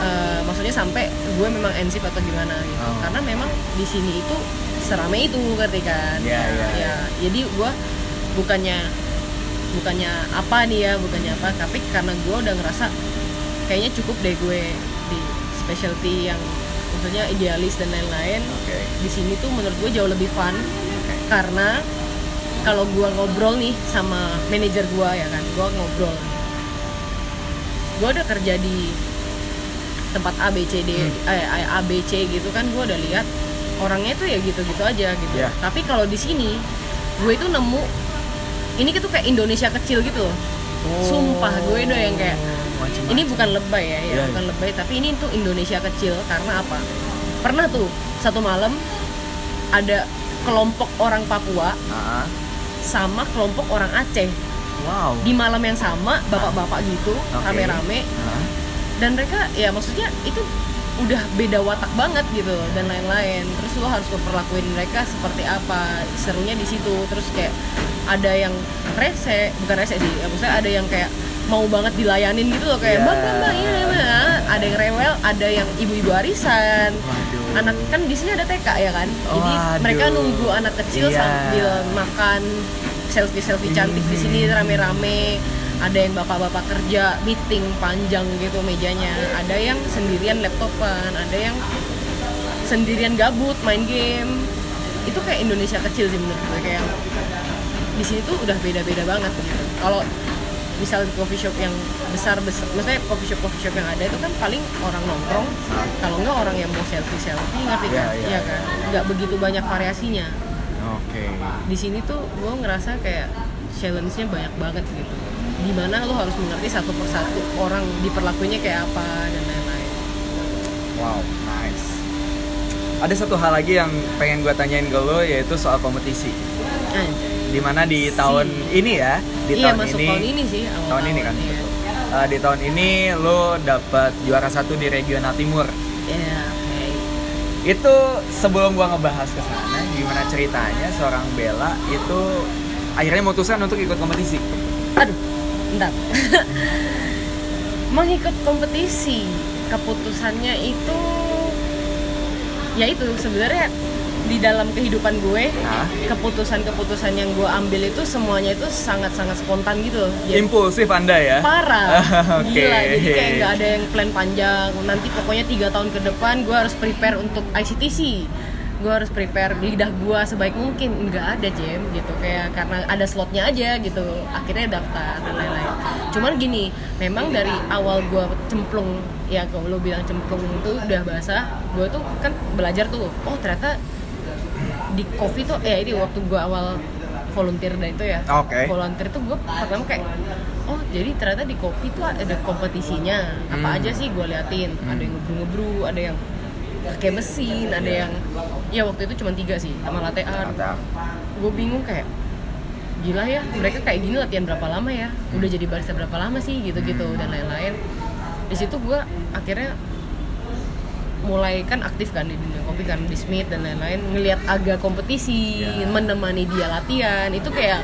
eh, maksudnya sampai gue memang ensif atau gimana gitu. Oh. karena memang di sini itu serame itu ngerti kan? Iya, iya, ya jadi gue bukannya bukannya apa nih ya bukannya apa tapi karena gue udah ngerasa kayaknya cukup deh gue di specialty yang maksudnya idealis dan lain-lain Oke. di sini tuh menurut gue jauh lebih fun karena kalau gue ngobrol nih sama manajer gue ya kan gue ngobrol gue udah kerja di tempat A B C D Hmm. eh, A B C gitu kan gue udah lihat orangnya tuh ya gitu-gitu aja gitu Iya. tapi kalau di sini gue itu nemu ini tuh kayak Indonesia kecil gitu. Loh Sumpah, gue udah yang kayak, Macem-macem. ini bukan lebay ya, ya Iya, bukan lebay tapi ini tuh Indonesia kecil karena apa? Pernah tuh satu malam ada kelompok orang Papua Ah, sama kelompok orang Aceh. Wow. di malam yang sama bapak-bapak gitu rame-rame. Ah, dan mereka ya maksudnya itu udah beda watak banget gitu loh, dan lain-lain. Terus lo harus memperlakuin mereka seperti apa. Serunya di situ. Terus kayak ada yang rese bukan rese sih ya, maksudnya ada yang kayak mau banget dilayanin gitu loh. Kayak bang bang bang ini bang ada yang rewel ada yang ibu-ibu arisan. Waduh. anak kan di sini ada TK ya kan? Jadi Waduh. mereka nunggu anak kecil Iya. sambil makan selfie selfie cantik di sini rame-rame ada yang bapak-bapak kerja meeting panjang gitu mejanya. Ada yang sendirian laptopan ada yang sendirian gabut main game. Itu kayak Indonesia kecil sih menurut gue kayak di sini tuh udah beda-beda banget. Gitu. kalau misal di coffee shop yang besar besar maksudnya coffee shop coffee shop yang ada itu kan paling orang nongkrong. Kalau enggak orang yang mau selfie selfie ngerti Iya, kan? iya, Iya. kan? Nggak begitu banyak variasinya. Oke. di sini tuh gue ngerasa kayak challenge-nya banyak banget gitu di mana lo harus mengerti satu persatu orang diperlakuinnya kayak apa dan lain-lain Wow, nice. Ada satu hal lagi yang pengen gue tanyain ke lo yaitu soal kompetisi. Di mana di tahun ini ya, di iya tahun masuk ini, tahun ini sih awal tahun ini kan, iya. Eh, di tahun ini lo dapat juara satu di regional timur. Iya, oke. Itu sebelum gua ngebahas ke sana, gimana ceritanya seorang Bella itu akhirnya memutuskan untuk ikut kompetisi. Aduh, bentar. Mengikut kompetisi, keputusannya itu ya itu sebenarnya di dalam kehidupan gue keputusan-keputusan yang gue ambil itu semuanya itu sangat-sangat spontan gitu Jadi, Impulsif Anda ya? parah Oke. gila jadi kayak nggak ada yang plan panjang nanti pokoknya tiga tahun ke depan gue harus prepare untuk ICTC gue harus prepare lidah gue sebaik mungkin nggak ada jam gitu kayak karena ada slotnya aja gitu akhirnya daftar dan lain-lain cuman gini memang dari awal gue cemplung ya kalau lo bilang cemplung itu udah basah gue tuh kan belajar tuh oh ternyata di coffee tuh ya ini waktu gue awal volunteer dan itu ya Oke. volunteer tuh gue pertama kayak oh jadi ternyata di kopi tuh ada kompetisinya apa Hmm. aja sih gue liatin ada yang ngebru-ngebru ada yang pakai mesin ada Iya. yang ya waktu itu cuma tiga sih sama latte art. Gue bingung kayak gila ya mereka kayak gini latihan berapa lama ya? Udah jadi barista berapa lama sih? Gitu-gitu dan lain-lain. Di situ gue akhirnya mulai kan aktif kan di dunia kopi kan di Smith dan lain-lain ngelihat agak kompetisi Ya. menemani dia latihan itu kayak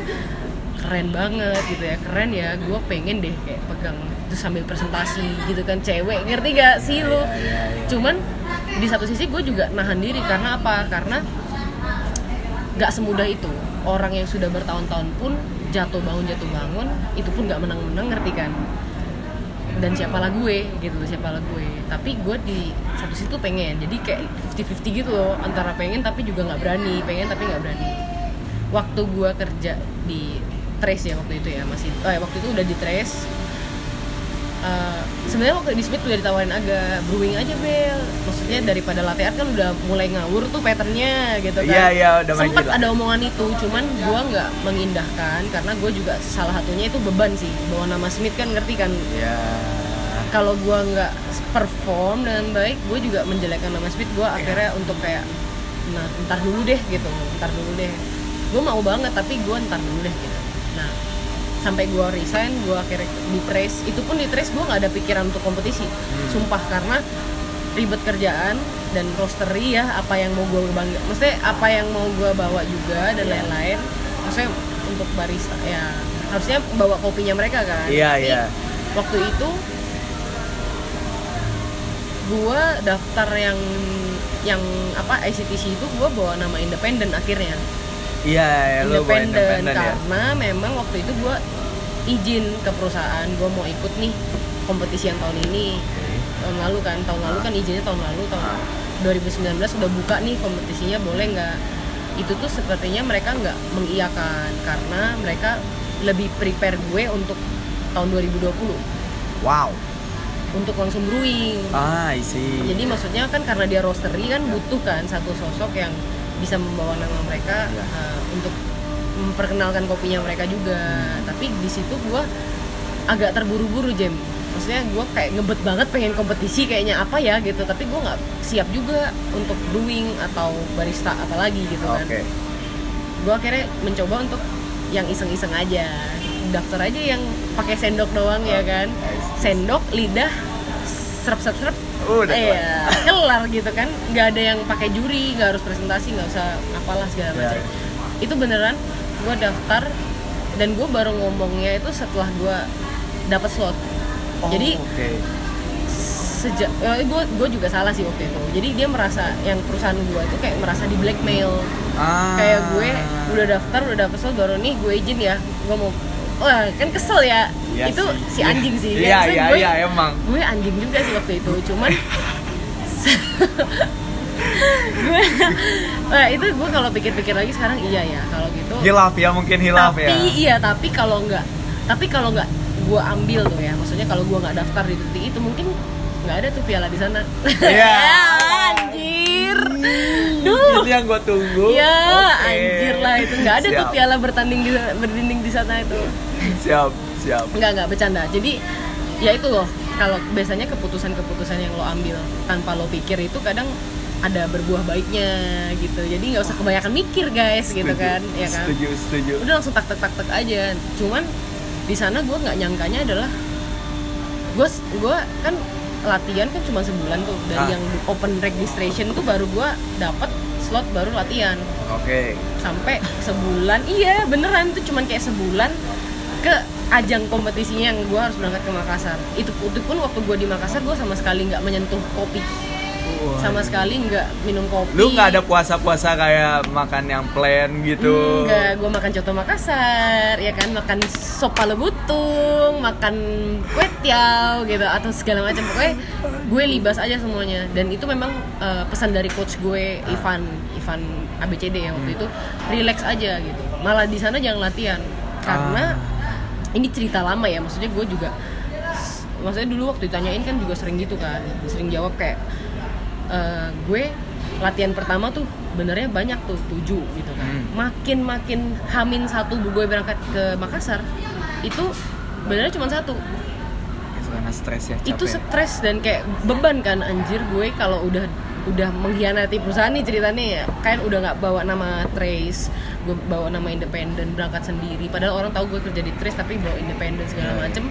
keren banget gitu ya. Keren ya gue pengen deh kayak pegang itu sambil presentasi gitu kan. Cewek ngerti gak sih lu? ya, ya, ya. cuman di satu sisi gue juga nahan diri karena apa? Karena nggak semudah itu. Orang yang sudah bertahun-tahun pun jatuh bangun jatuh bangun itu pun nggak menang-menang ngerti kan? Dan siapalah gue gitu siapalah gue. Tapi gue di satu situ pengen. Jadi kayak 50-50 gitu loh antara pengen tapi juga nggak berani. Pengen tapi nggak berani. Waktu gue kerja di Trace ya waktu itu ya masih eh, waktu itu udah di Trace Eh, sebenarnya waktu di Smith udah ditawarin agak brewing aja Bel. Maksudnya daripada latte art kan udah mulai ngawur tuh patternnya gitu kan. Iya, iya, udah main sempet ada omongan itu cuman gua nggak mengindahkan karena gue juga salah satunya itu beban sih bawa nama Smith kan ngerti kan? Ya. kalau gua nggak perform dengan baik gue juga menjelekkan nama Smith. Gue akhirnya untuk kayak nah ntar dulu deh gitu. Ntar dulu deh. Gue mau banget tapi gue ntar dulu deh gitu. Nah sampai gue resign gue akhirnya di trace. Itu pun di trace gue nggak ada pikiran untuk kompetisi. Sumpah karena ribet kerjaan dan roastery ya apa yang mau gue bangga maksudnya apa yang mau gue bawa juga dan lain-lain. Maksudnya untuk barista ya harusnya bawa kopinya mereka kan. Iya, Tapi iya. waktu itu gue daftar yang yang apa ICTC itu gue bawa nama independen akhirnya Iya, ya, buat independen independen ya. karena memang waktu itu gue izin ke perusahaan gue mau ikut nih kompetisi yang tahun ini tahun lalu kan tahun lalu kan izinnya tahun lalu tahun 2019 udah buka nih kompetisinya boleh nggak itu tuh sepertinya mereka nggak mengiyakan karena mereka lebih prepare gue untuk tahun 2020 Wow. untuk langsung brewing Ah, I see. jadi maksudnya kan karena dia roastery kan butuh kan satu sosok yang bisa membawa nama mereka Iya. uh, untuk memperkenalkan kopinya mereka juga. Tapi di situ gua agak terburu-buru Jem. Maksudnya gua kayak ngebet banget pengen kompetisi kayaknya apa ya gitu. Tapi gua nggak siap juga untuk brewing atau barista apalagi gitu kan. Oke. gue akhirnya mencoba untuk yang iseng-iseng aja. Daftar aja yang pakai sendok doang ya kan. Sendok lidah serap serap serap Udah iya kelar gitu kan nggak ada yang pakai juri nggak harus presentasi nggak usah apalah segala Ya. macam itu beneran gue daftar dan gue baru ngomongnya itu setelah gue dapat slot Oh, jadi oke. sejak gue gue juga salah sih waktu itu jadi dia merasa yang perusahaan gue itu kayak merasa di blackmail Ah. kayak gue udah daftar udah dapet slot baru nih gue izin ya gue mau wah kan kesel ya Iya itu sih. si anjing sih Iya, iya, iya, emang. gue anjing juga sih waktu itu cuman gue wah itu gue kalau pikir-pikir lagi sekarang iya ya kalau gitu Hilaf ya mungkin hilaf tapi ya. iya tapi kalau nggak tapi kalau nggak gue ambil tuh ya maksudnya kalau gue nggak daftar di titik itu mungkin nggak ada tuh piala di sana Iya. anjir duh Itu yang gue tunggu. Ya, Oke. anjir lah itu nggak ada tuh Siap. piala bertanding di berdinding di sana itu. Siap, siap. Nggak nggak bercanda. Jadi ya itu loh. Kalau biasanya keputusan-keputusan yang lo ambil tanpa lo pikir itu kadang ada berbuah baiknya gitu. Jadi nggak usah kebanyakan mikir guys gitu Setuju, kan, ya kan. Setuju, setuju. Udah langsung tak tak tak tak aja. Cuman di sana gue nggak nyangkanya adalah gue gue kan latihan kan cuma sebulan tuh dari Ah. yang open registration tuh baru gue dapat slot baru latihan Oke. sampai sebulan iya beneran itu cuman kayak sebulan ke ajang kompetisinya yang gue harus berangkat ke Makassar itu, itu pun waktu gue di Makassar gue sama sekali nggak menyentuh kopi Wah. sama sekali nggak minum kopi. Lu nggak ada puasa-puasa kayak makan yang plain gitu? Enggak, gue makan coto Makassar, ya kan, makan sop palu butung, makan kue tiaw gitu atau segala macam. Pokoknya gue libas aja semuanya. Dan itu memang eh, pesan dari coach gue Ivan Ivan ABCD ya waktu itu. Relax aja gitu. Malah di sana jangan latihan. Karena ini cerita lama ya. Maksudnya gue juga maksudnya dulu waktu ditanyain kan juga sering gitu kan. Sering jawab kayak eh, gue latihan pertama tuh benernya banyak tuh tujuh gitu kan Hmm. makin makin hamin satu gue berangkat ke Makassar itu benernya cuma satu Itu karena stres ya, itu capek. stres dan kayak beban kan anjir gue kalau udah udah mengkhianati perusahaan nih ceritanya ya kan udah nggak bawa nama Trace gue bawa nama independen berangkat sendiri padahal orang tahu gue kerja di Trace tapi bawa independen segala Iya, iya.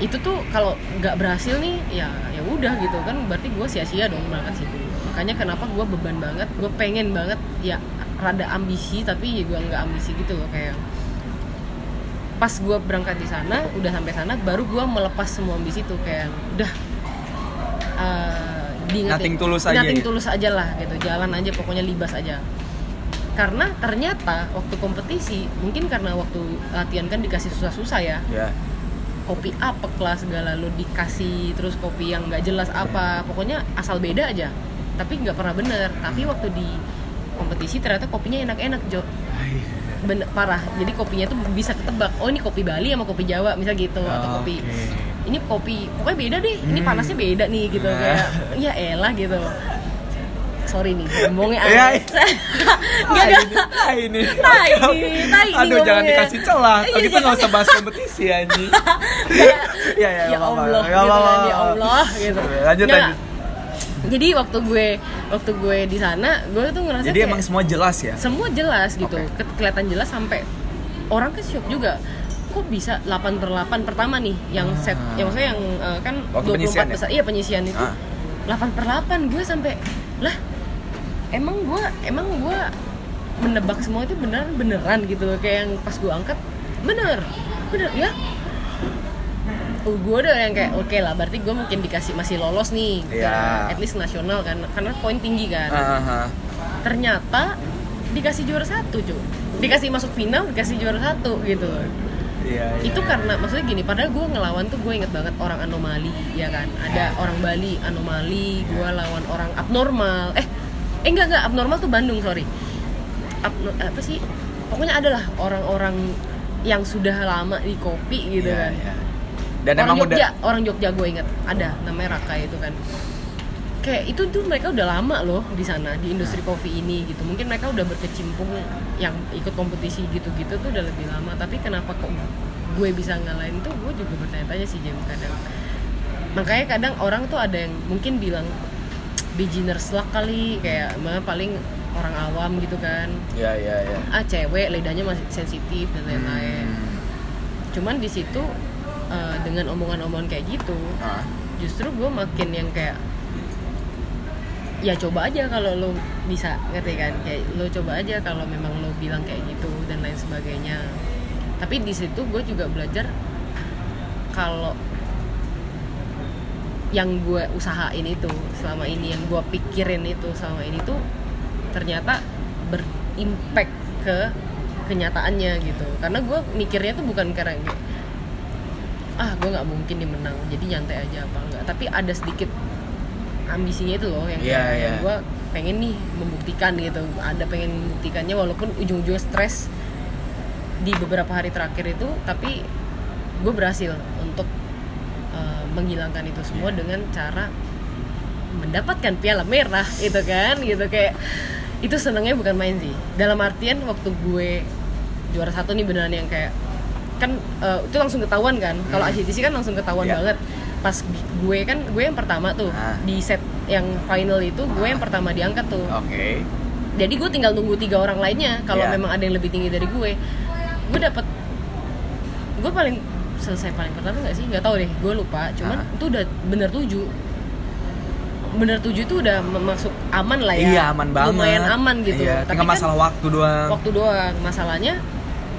Itu tuh kalau nggak berhasil nih ya ya udah gitu kan. Berarti gue sia-sia dong berangkat situ. Makanya kenapa gue beban banget gue pengen banget ya rada ambisi tapi ya gue nggak ambisi gitu loh kayak pas gue berangkat di sana udah sampai sana baru gue melepas semua ambisi itu kayak udah eh, diingetin, Nothing tulus aja nothing gitu. tulus aja lah gitu jalan aja pokoknya libas aja. Karena ternyata waktu kompetisi mungkin karena waktu latihan kan dikasih susah-susah ya. Ya. Kopi apa kelas segala. Lo dikasih terus kopi yang nggak jelas apa. Pokoknya asal beda aja. Tapi nggak pernah bener. Tapi waktu di kompetisi ternyata kopinya enak-enak Jo. Bener parah. Jadi kopinya tuh bisa ketebak. Oh ini kopi Bali sama kopi Jawa misal gitu atau kopi Oke. ini kopi pokoknya beda deh. Ini Hmm. panasnya beda nih gitu. Nah. kayak ya elah gitu sorry nih ngomongnya Ya, nggak Ah, ini, ah, ini. Tai ini, tai ini Aduh, jangan ngomongnya. dikasih celah. Iya, Kita jangan. nggak usah bahas kompetisi anjing. Kayak, Ya, ya, ya nggak apa-apa. Allah, Nggak gitu kan, ya Allah gitu. Lanjut, lanjut. Jadi waktu gue waktu gue di sana, gue tuh ngerasa Jadi kayak emang semua jelas ya? semua jelas gitu, kelihatan jelas sampai orang ke shock juga. Kok bisa 8 per 8 pertama nih yang set Ah. yang maksudnya yang eh, kan Waktu 24 penyisian ya? besar. Iya, penyisian itu. Ah. 8 per 8 gue sampai lah emang gue emang gue menebak semua itu beneran beneran gitu. Loh kayak yang pas gue angkat bener. Bener ya? Uh, gue udah yang kayak oke lah berarti gue mungkin dikasih masih lolos nih. Iya. at least nasional kan karena poin tinggi kan. Ah. ternyata dikasih juara satu cuy dikasih masuk final dikasih juara satu gitu. Loh Iya, iya. itu karena maksudnya gini padahal gue ngelawan tuh gue inget banget orang anomali ya kan? Ada orang Bali anomali gue lawan orang abnormal. Eh eh enggak enggak. Abnormal tuh Bandung sorry. Abno- apa sih? Pokoknya adalah orang-orang yang sudah lama di kopi gitu Iya, kan. iya. Dan orang emang Jogja udah orang Jogja gue inget ada namanya Raka itu kan. Kayak itu tuh mereka udah lama loh di sana di industri kopi ini gitu. Mungkin mereka udah berkecimpung yang ikut kompetisi gitu-gitu tuh udah lebih lama. Tapi kenapa kok gue bisa ngalahin tuh? Gue juga bertanya-tanya sih Jam kadang. Makanya kadang orang tuh ada yang mungkin bilang beginners luck kali kayak mana paling orang awam gitu kan Iya, iya, iya. ah cewek lidahnya masih sensitif dan lain-lain Hmm. cuman di situ eh, dengan omongan-omongan kayak gitu Ah. justru gue makin yang kayak ya coba aja kalau lo bisa ngerti kan kayak lo coba aja kalau memang lo bilang kayak gitu dan lain sebagainya tapi di situ gue juga belajar kalau yang gue usahain itu selama ini yang gue pikirin itu selama ini tuh ternyata berimpact ke kenyataannya gitu. Karena gue mikirnya tuh bukan karena kayak, ah gue nggak mungkin nih menang jadi nyantai aja apa enggak. Tapi ada sedikit ambisinya itu loh yang, Iya, kayak- iya. yang gue pengen nih membuktikan gitu. Ada pengen membuktikannya walaupun ujung-ujungnya stres di beberapa hari terakhir itu tapi gue berhasil untuk menghilangkan itu semua dengan cara mendapatkan piala merah itu kan gitu kayak itu senengnya bukan main sih dalam artian waktu gue juara satu nih beneran yang kayak kan uh, itu langsung ketahuan kan kalau Hmm. ICTC kan langsung ketahuan Iya. banget pas gue kan gue yang pertama tuh Ah. di set yang final itu gue yang Ah. pertama diangkat tuh Oke. jadi gue tinggal tunggu tiga orang lainnya kalau Iya. memang ada yang lebih tinggi dari gue gue dapet gue paling selesai paling pertama nggak sih? Nggak tahu deh gue lupa. Cuman Ah. itu udah bener tujuh. Bener tujuh itu udah masuk aman lah ya. Iya, aman banget. lumayan aman gitu. Iya, tapi kan masalah waktu doang. waktu doang. Masalahnya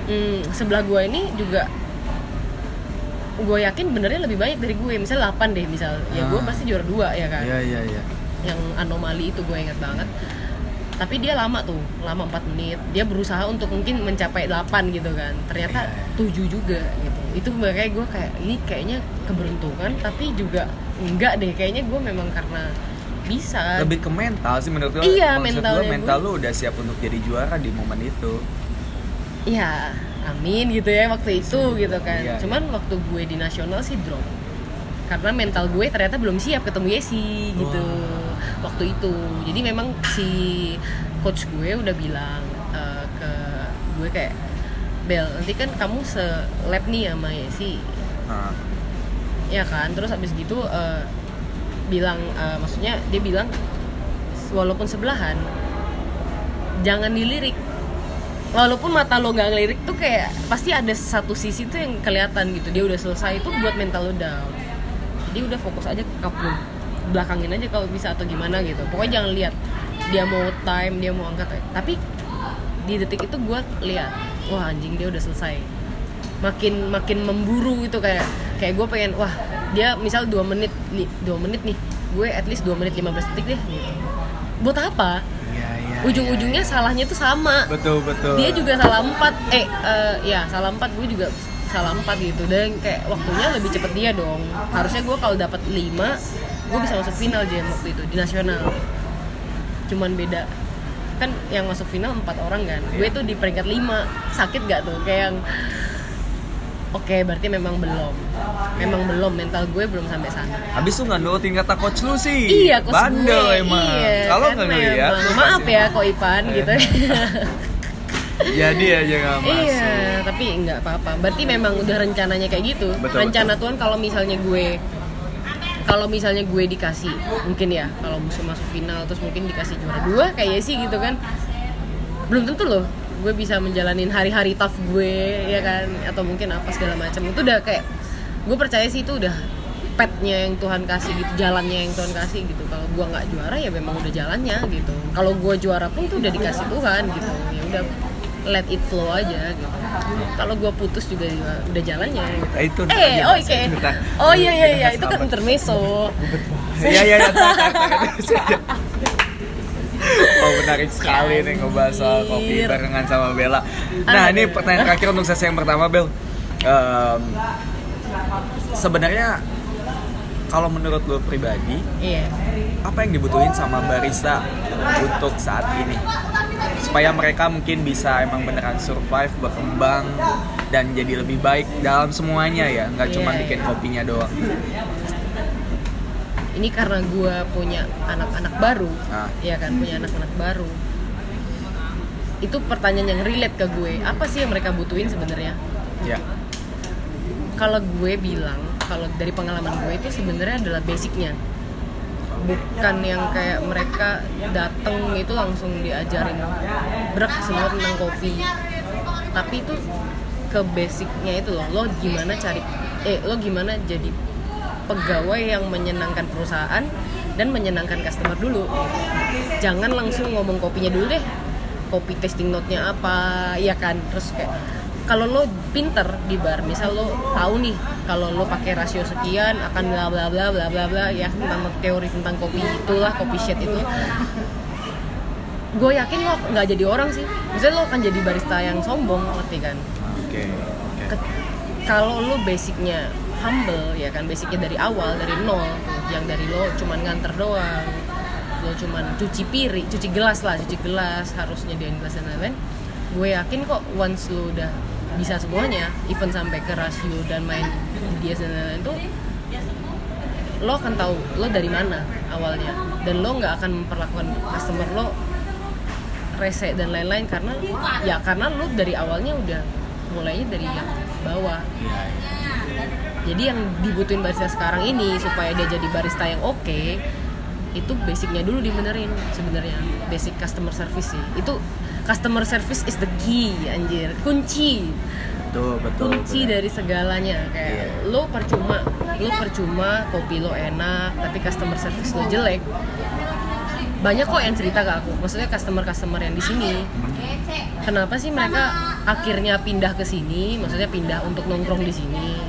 hmm, sebelah gue ini juga gue yakin benernya lebih banyak dari gue misal 8 deh misal. Ya gue Ah. pasti juara dua ya kan? Iya iya iya. yang anomali itu gue inget banget. Tapi dia lama tuh lama 4 menit. Dia berusaha untuk mungkin mencapai 8 gitu kan. Ternyata Iya. 7 juga gitu itu makanya gue kayak ini kayaknya keberuntungan tapi juga enggak deh. Kayaknya gue memang karena bisa. Lebih ke mental sih menurut gue. Iya, mentalnya gue, gue. mental lu udah siap untuk jadi juara di momen itu. ya amin gitu ya waktu itu gitu kan. Iya, cuman waktu gue di nasional sih drop. Karena mental gue ternyata belum siap ketemu Yesi gitu waktu itu. Jadi memang si coach gue udah bilang eh, ke gue kayak Bel nanti kan kamu se lab nih sama Yesi. Nah, ya kan? Terus habis gitu eh, bilang eh, maksudnya dia bilang walaupun sebelahan jangan dilirik. Walaupun mata lo nggak ngelirik tuh kayak pasti ada satu sisi tuh yang kelihatan gitu. Dia udah selesai itu buat mental lo down. Jadi udah fokus aja ke cup lo belakangin aja kalau bisa atau gimana gitu. Pokoknya jangan lihat. Dia mau time dia mau angkat. Tapi di detik itu gue lihat wah anjing dia udah selesai. Makin makin memburu gitu kayak kayak gue pengen wah dia misal dua menit li- dua menit nih gue at least 2 menit 15 detik deh gitu. buat apa? Iya iya. ujung-ujungnya salahnya tuh sama. Betul betul. dia juga salah empat eh eh, ya salah empat gue juga salah empat gitu. Dan kayak waktunya lebih cepet dia dong. Harusnya gue kalau dapat 5 gue bisa masuk final jam waktu itu di nasional. Cuman beda kan yang masuk final empat orang kan gue tuh di peringkat 5 sakit gak tuh kayak yang oke berarti memang belum memang belum mental gue belum sampai sana Habis tuh nggak nurutin kata coach lu sih. Iya, kos Bandel gue. emang. Iya, Kalau kan nggak ngeliat, lu Maaf ya, kok Ipan Iya. gitu. Jadi aja nggak masuk. iya, tapi nggak apa-apa. Berarti memang udah rencananya kayak gitu. Betul, Rencana Tuhan kalau misalnya gue kalau misalnya gue dikasih mungkin ya kalau musuh masuk final terus mungkin dikasih juara dua kayak sih gitu kan. Belum tentu loh gue bisa menjalanin hari-hari tough gue ya kan atau mungkin apa segala macam. Itu udah kayak gue percaya sih itu udah petnya yang Tuhan kasih gitu jalannya yang Tuhan kasih gitu. Kalau gue nggak juara ya memang udah jalannya gitu. Kalau gue juara pun tuh udah dikasih Tuhan gitu. Ya udah let it flow aja gitu kalau gue putus juga udah jalannya gitu. Eh, itu eh aja, oh Mas. oke Bentar. oh iya iya iya itu kan Sabar. intermezzo Iya iya iya. Oh menarik sekali nih ngebahas soal kopi barengan sama Bella. Nah ini pertanyaan terakhir untuk sesi yang pertama Bel. Em, sebenarnya kalau menurut lo pribadi iya apa yang dibutuhin sama barista untuk saat ini supaya mereka mungkin bisa emang beneran survive berkembang dan jadi lebih baik dalam semuanya ya nggak cuma Iya, bikin kopinya doang. Ini karena gue punya anak-anak baru Ah. ya kan punya anak-anak baru. Itu pertanyaan yang relate ke gue. Apa sih yang mereka butuhin sebenarnya? Ya kalau gue bilang kalau dari pengalaman gue itu sebenarnya adalah basicnya bukan yang kayak mereka dateng itu langsung diajarin berak semua tentang kopi. Tapi itu ke basicnya itu loh lo gimana cari eh lo gimana jadi pegawai yang menyenangkan perusahaan dan menyenangkan customer dulu. Jangan langsung ngomong kopinya dulu deh. Kopi tasting note-nya apa ya kan? Terus kayak kalau lo pinter di bar misal lo tahu nih kalau lo pakai rasio sekian akan bla bla bla bla bla bla ya tentang teori tentang kopi itulah kopi shit itu. Gue yakin lo nggak jadi orang sih. Misalnya lo akan jadi barista yang sombong ngerti kan? Oke oke. Ke- kalau lo basicnya humble ya kan basicnya dari awal dari nol tuh yang dari lo cuman nganter doang lo cuman cuci piring cuci gelas lah cuci gelas harus nyediain gelas dan lain-lain. Gue yakin kok once lo udah bisa semuanya even sampai ke rasio dan main dia dan lain-lain tuh lo akan tahu lo dari mana awalnya. Dan lo nggak akan memperlakukan customer lo rese dan lain-lain karena ya karena lo dari awalnya udah mulainya dari yang bawah. Jadi yang dibutuhin barista sekarang ini supaya dia jadi barista yang oke itu basicnya dulu dibenerin sebenarnya basic customer service sih. Itu customer service is the key anjir. Kunci. Betul betul kunci betul. dari segalanya. Kayak Iya. lo percuma lo percuma kopi lo enak tapi customer service lo jelek. Banyak kok yang cerita ke aku. Maksudnya customer customer yang di sini. Kenapa sih mereka akhirnya pindah ke sini? Maksudnya pindah untuk nongkrong di sini.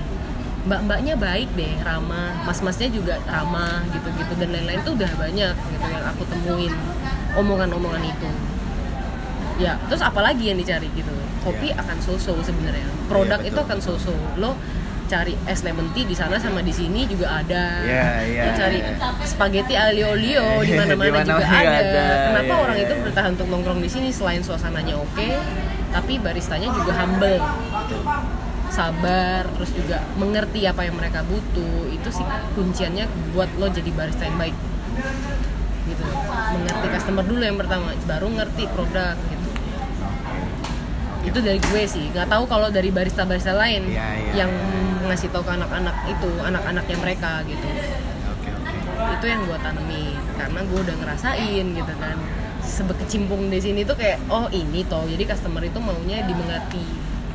Mbak-mbaknya baik deh ramah. Mas-masnya juga ramah gitu-gitu. Dan lain-lain tuh udah banyak gitu yang aku temuin. Omongan-omongan itu ya. Terus apalagi yang dicari gitu? Kopi akan so-so sebenarnya. Produk Iya, itu akan so-so. Lo cari es lemon tea di sana sama di sini juga ada. Iya, iya, lo cari iya. spaghetti aglio olio di mana-mana juga ada. ada, kenapa iya, orang iya. itu bertahan untuk nongkrong di sini selain suasananya oke tapi baristanya juga humble? Sabar terus juga mengerti apa yang mereka butuh. Itu sih kunciannya buat lo jadi barista yang baik. Gitu. Mengerti customer dulu yang pertama baru ngerti produk itu dari gue sih. Nggak tahu kalau dari barista barista lain Iya, iya, yang iya. ngasih tahu ke anak-anak itu anak-anaknya mereka gitu. Oke oke. Itu yang gue tanemin karena gue udah ngerasain gitu kan. Sebekecimpung di sini tuh kayak oh ini toh. Jadi customer itu maunya dimengerti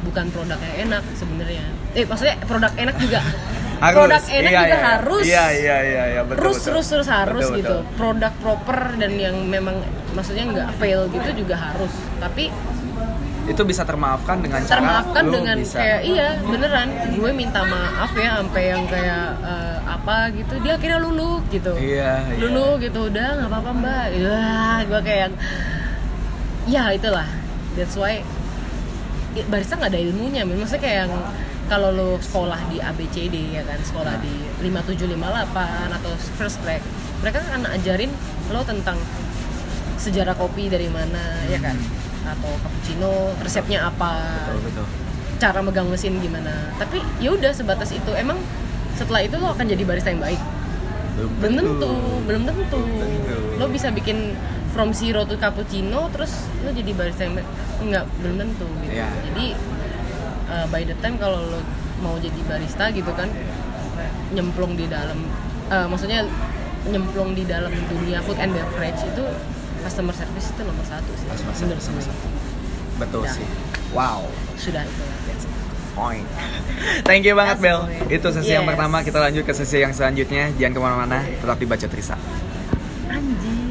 bukan produk yang enak sebenarnya. Eh maksudnya produk enak juga. Produk enak Iya, juga iya. harus. Iya iya iya iya. Betul terus betul. terus terus harus Betul, gitu. betul. produk proper dan yang memang maksudnya nggak fail gitu juga harus. Tapi itu bisa termaafkan dengan cara termaafkan lu dengan bisa. kayak iya beneran. Gue minta maaf ya sampai yang kayak eh, apa gitu. Dia akhirnya lulu gitu. Iya iya. lulu gitu. Udah nggak apa-apa mbak. Wah gue kayak yang, ya itulah. That's why barista nggak ada ilmunya. Maksudnya kayak yang kalau lo sekolah di ABCD ya kan sekolah di 5758 atau first track mereka kan ajarin lo tentang sejarah kopi dari mana ya kan atau cappuccino resepnya apa? Betul betul. Cara megang mesin gimana? Tapi ya udah sebatas itu. Emang setelah itu lo akan jadi barista yang baik? Belum tentu. belum tentu. Tentu. lo bisa bikin from zero to cappuccino terus lo jadi barista yang baik? Enggak belum tentu gitu. Iya. jadi uh, by the time kalau lo mau jadi barista gitu kan nyemplung di dalam uh, maksudnya nyemplung di dalam dunia food and beverage itu customer service itu nomor satu sih. Customer service. gue. betul Ya. sih. Wow. sudah itu point. Thank you banget Bel. itu sesi yang Yes. pertama kita lanjut ke sesi yang selanjutnya. Jangan ke mana-mana tetap di Baca Trisa anjing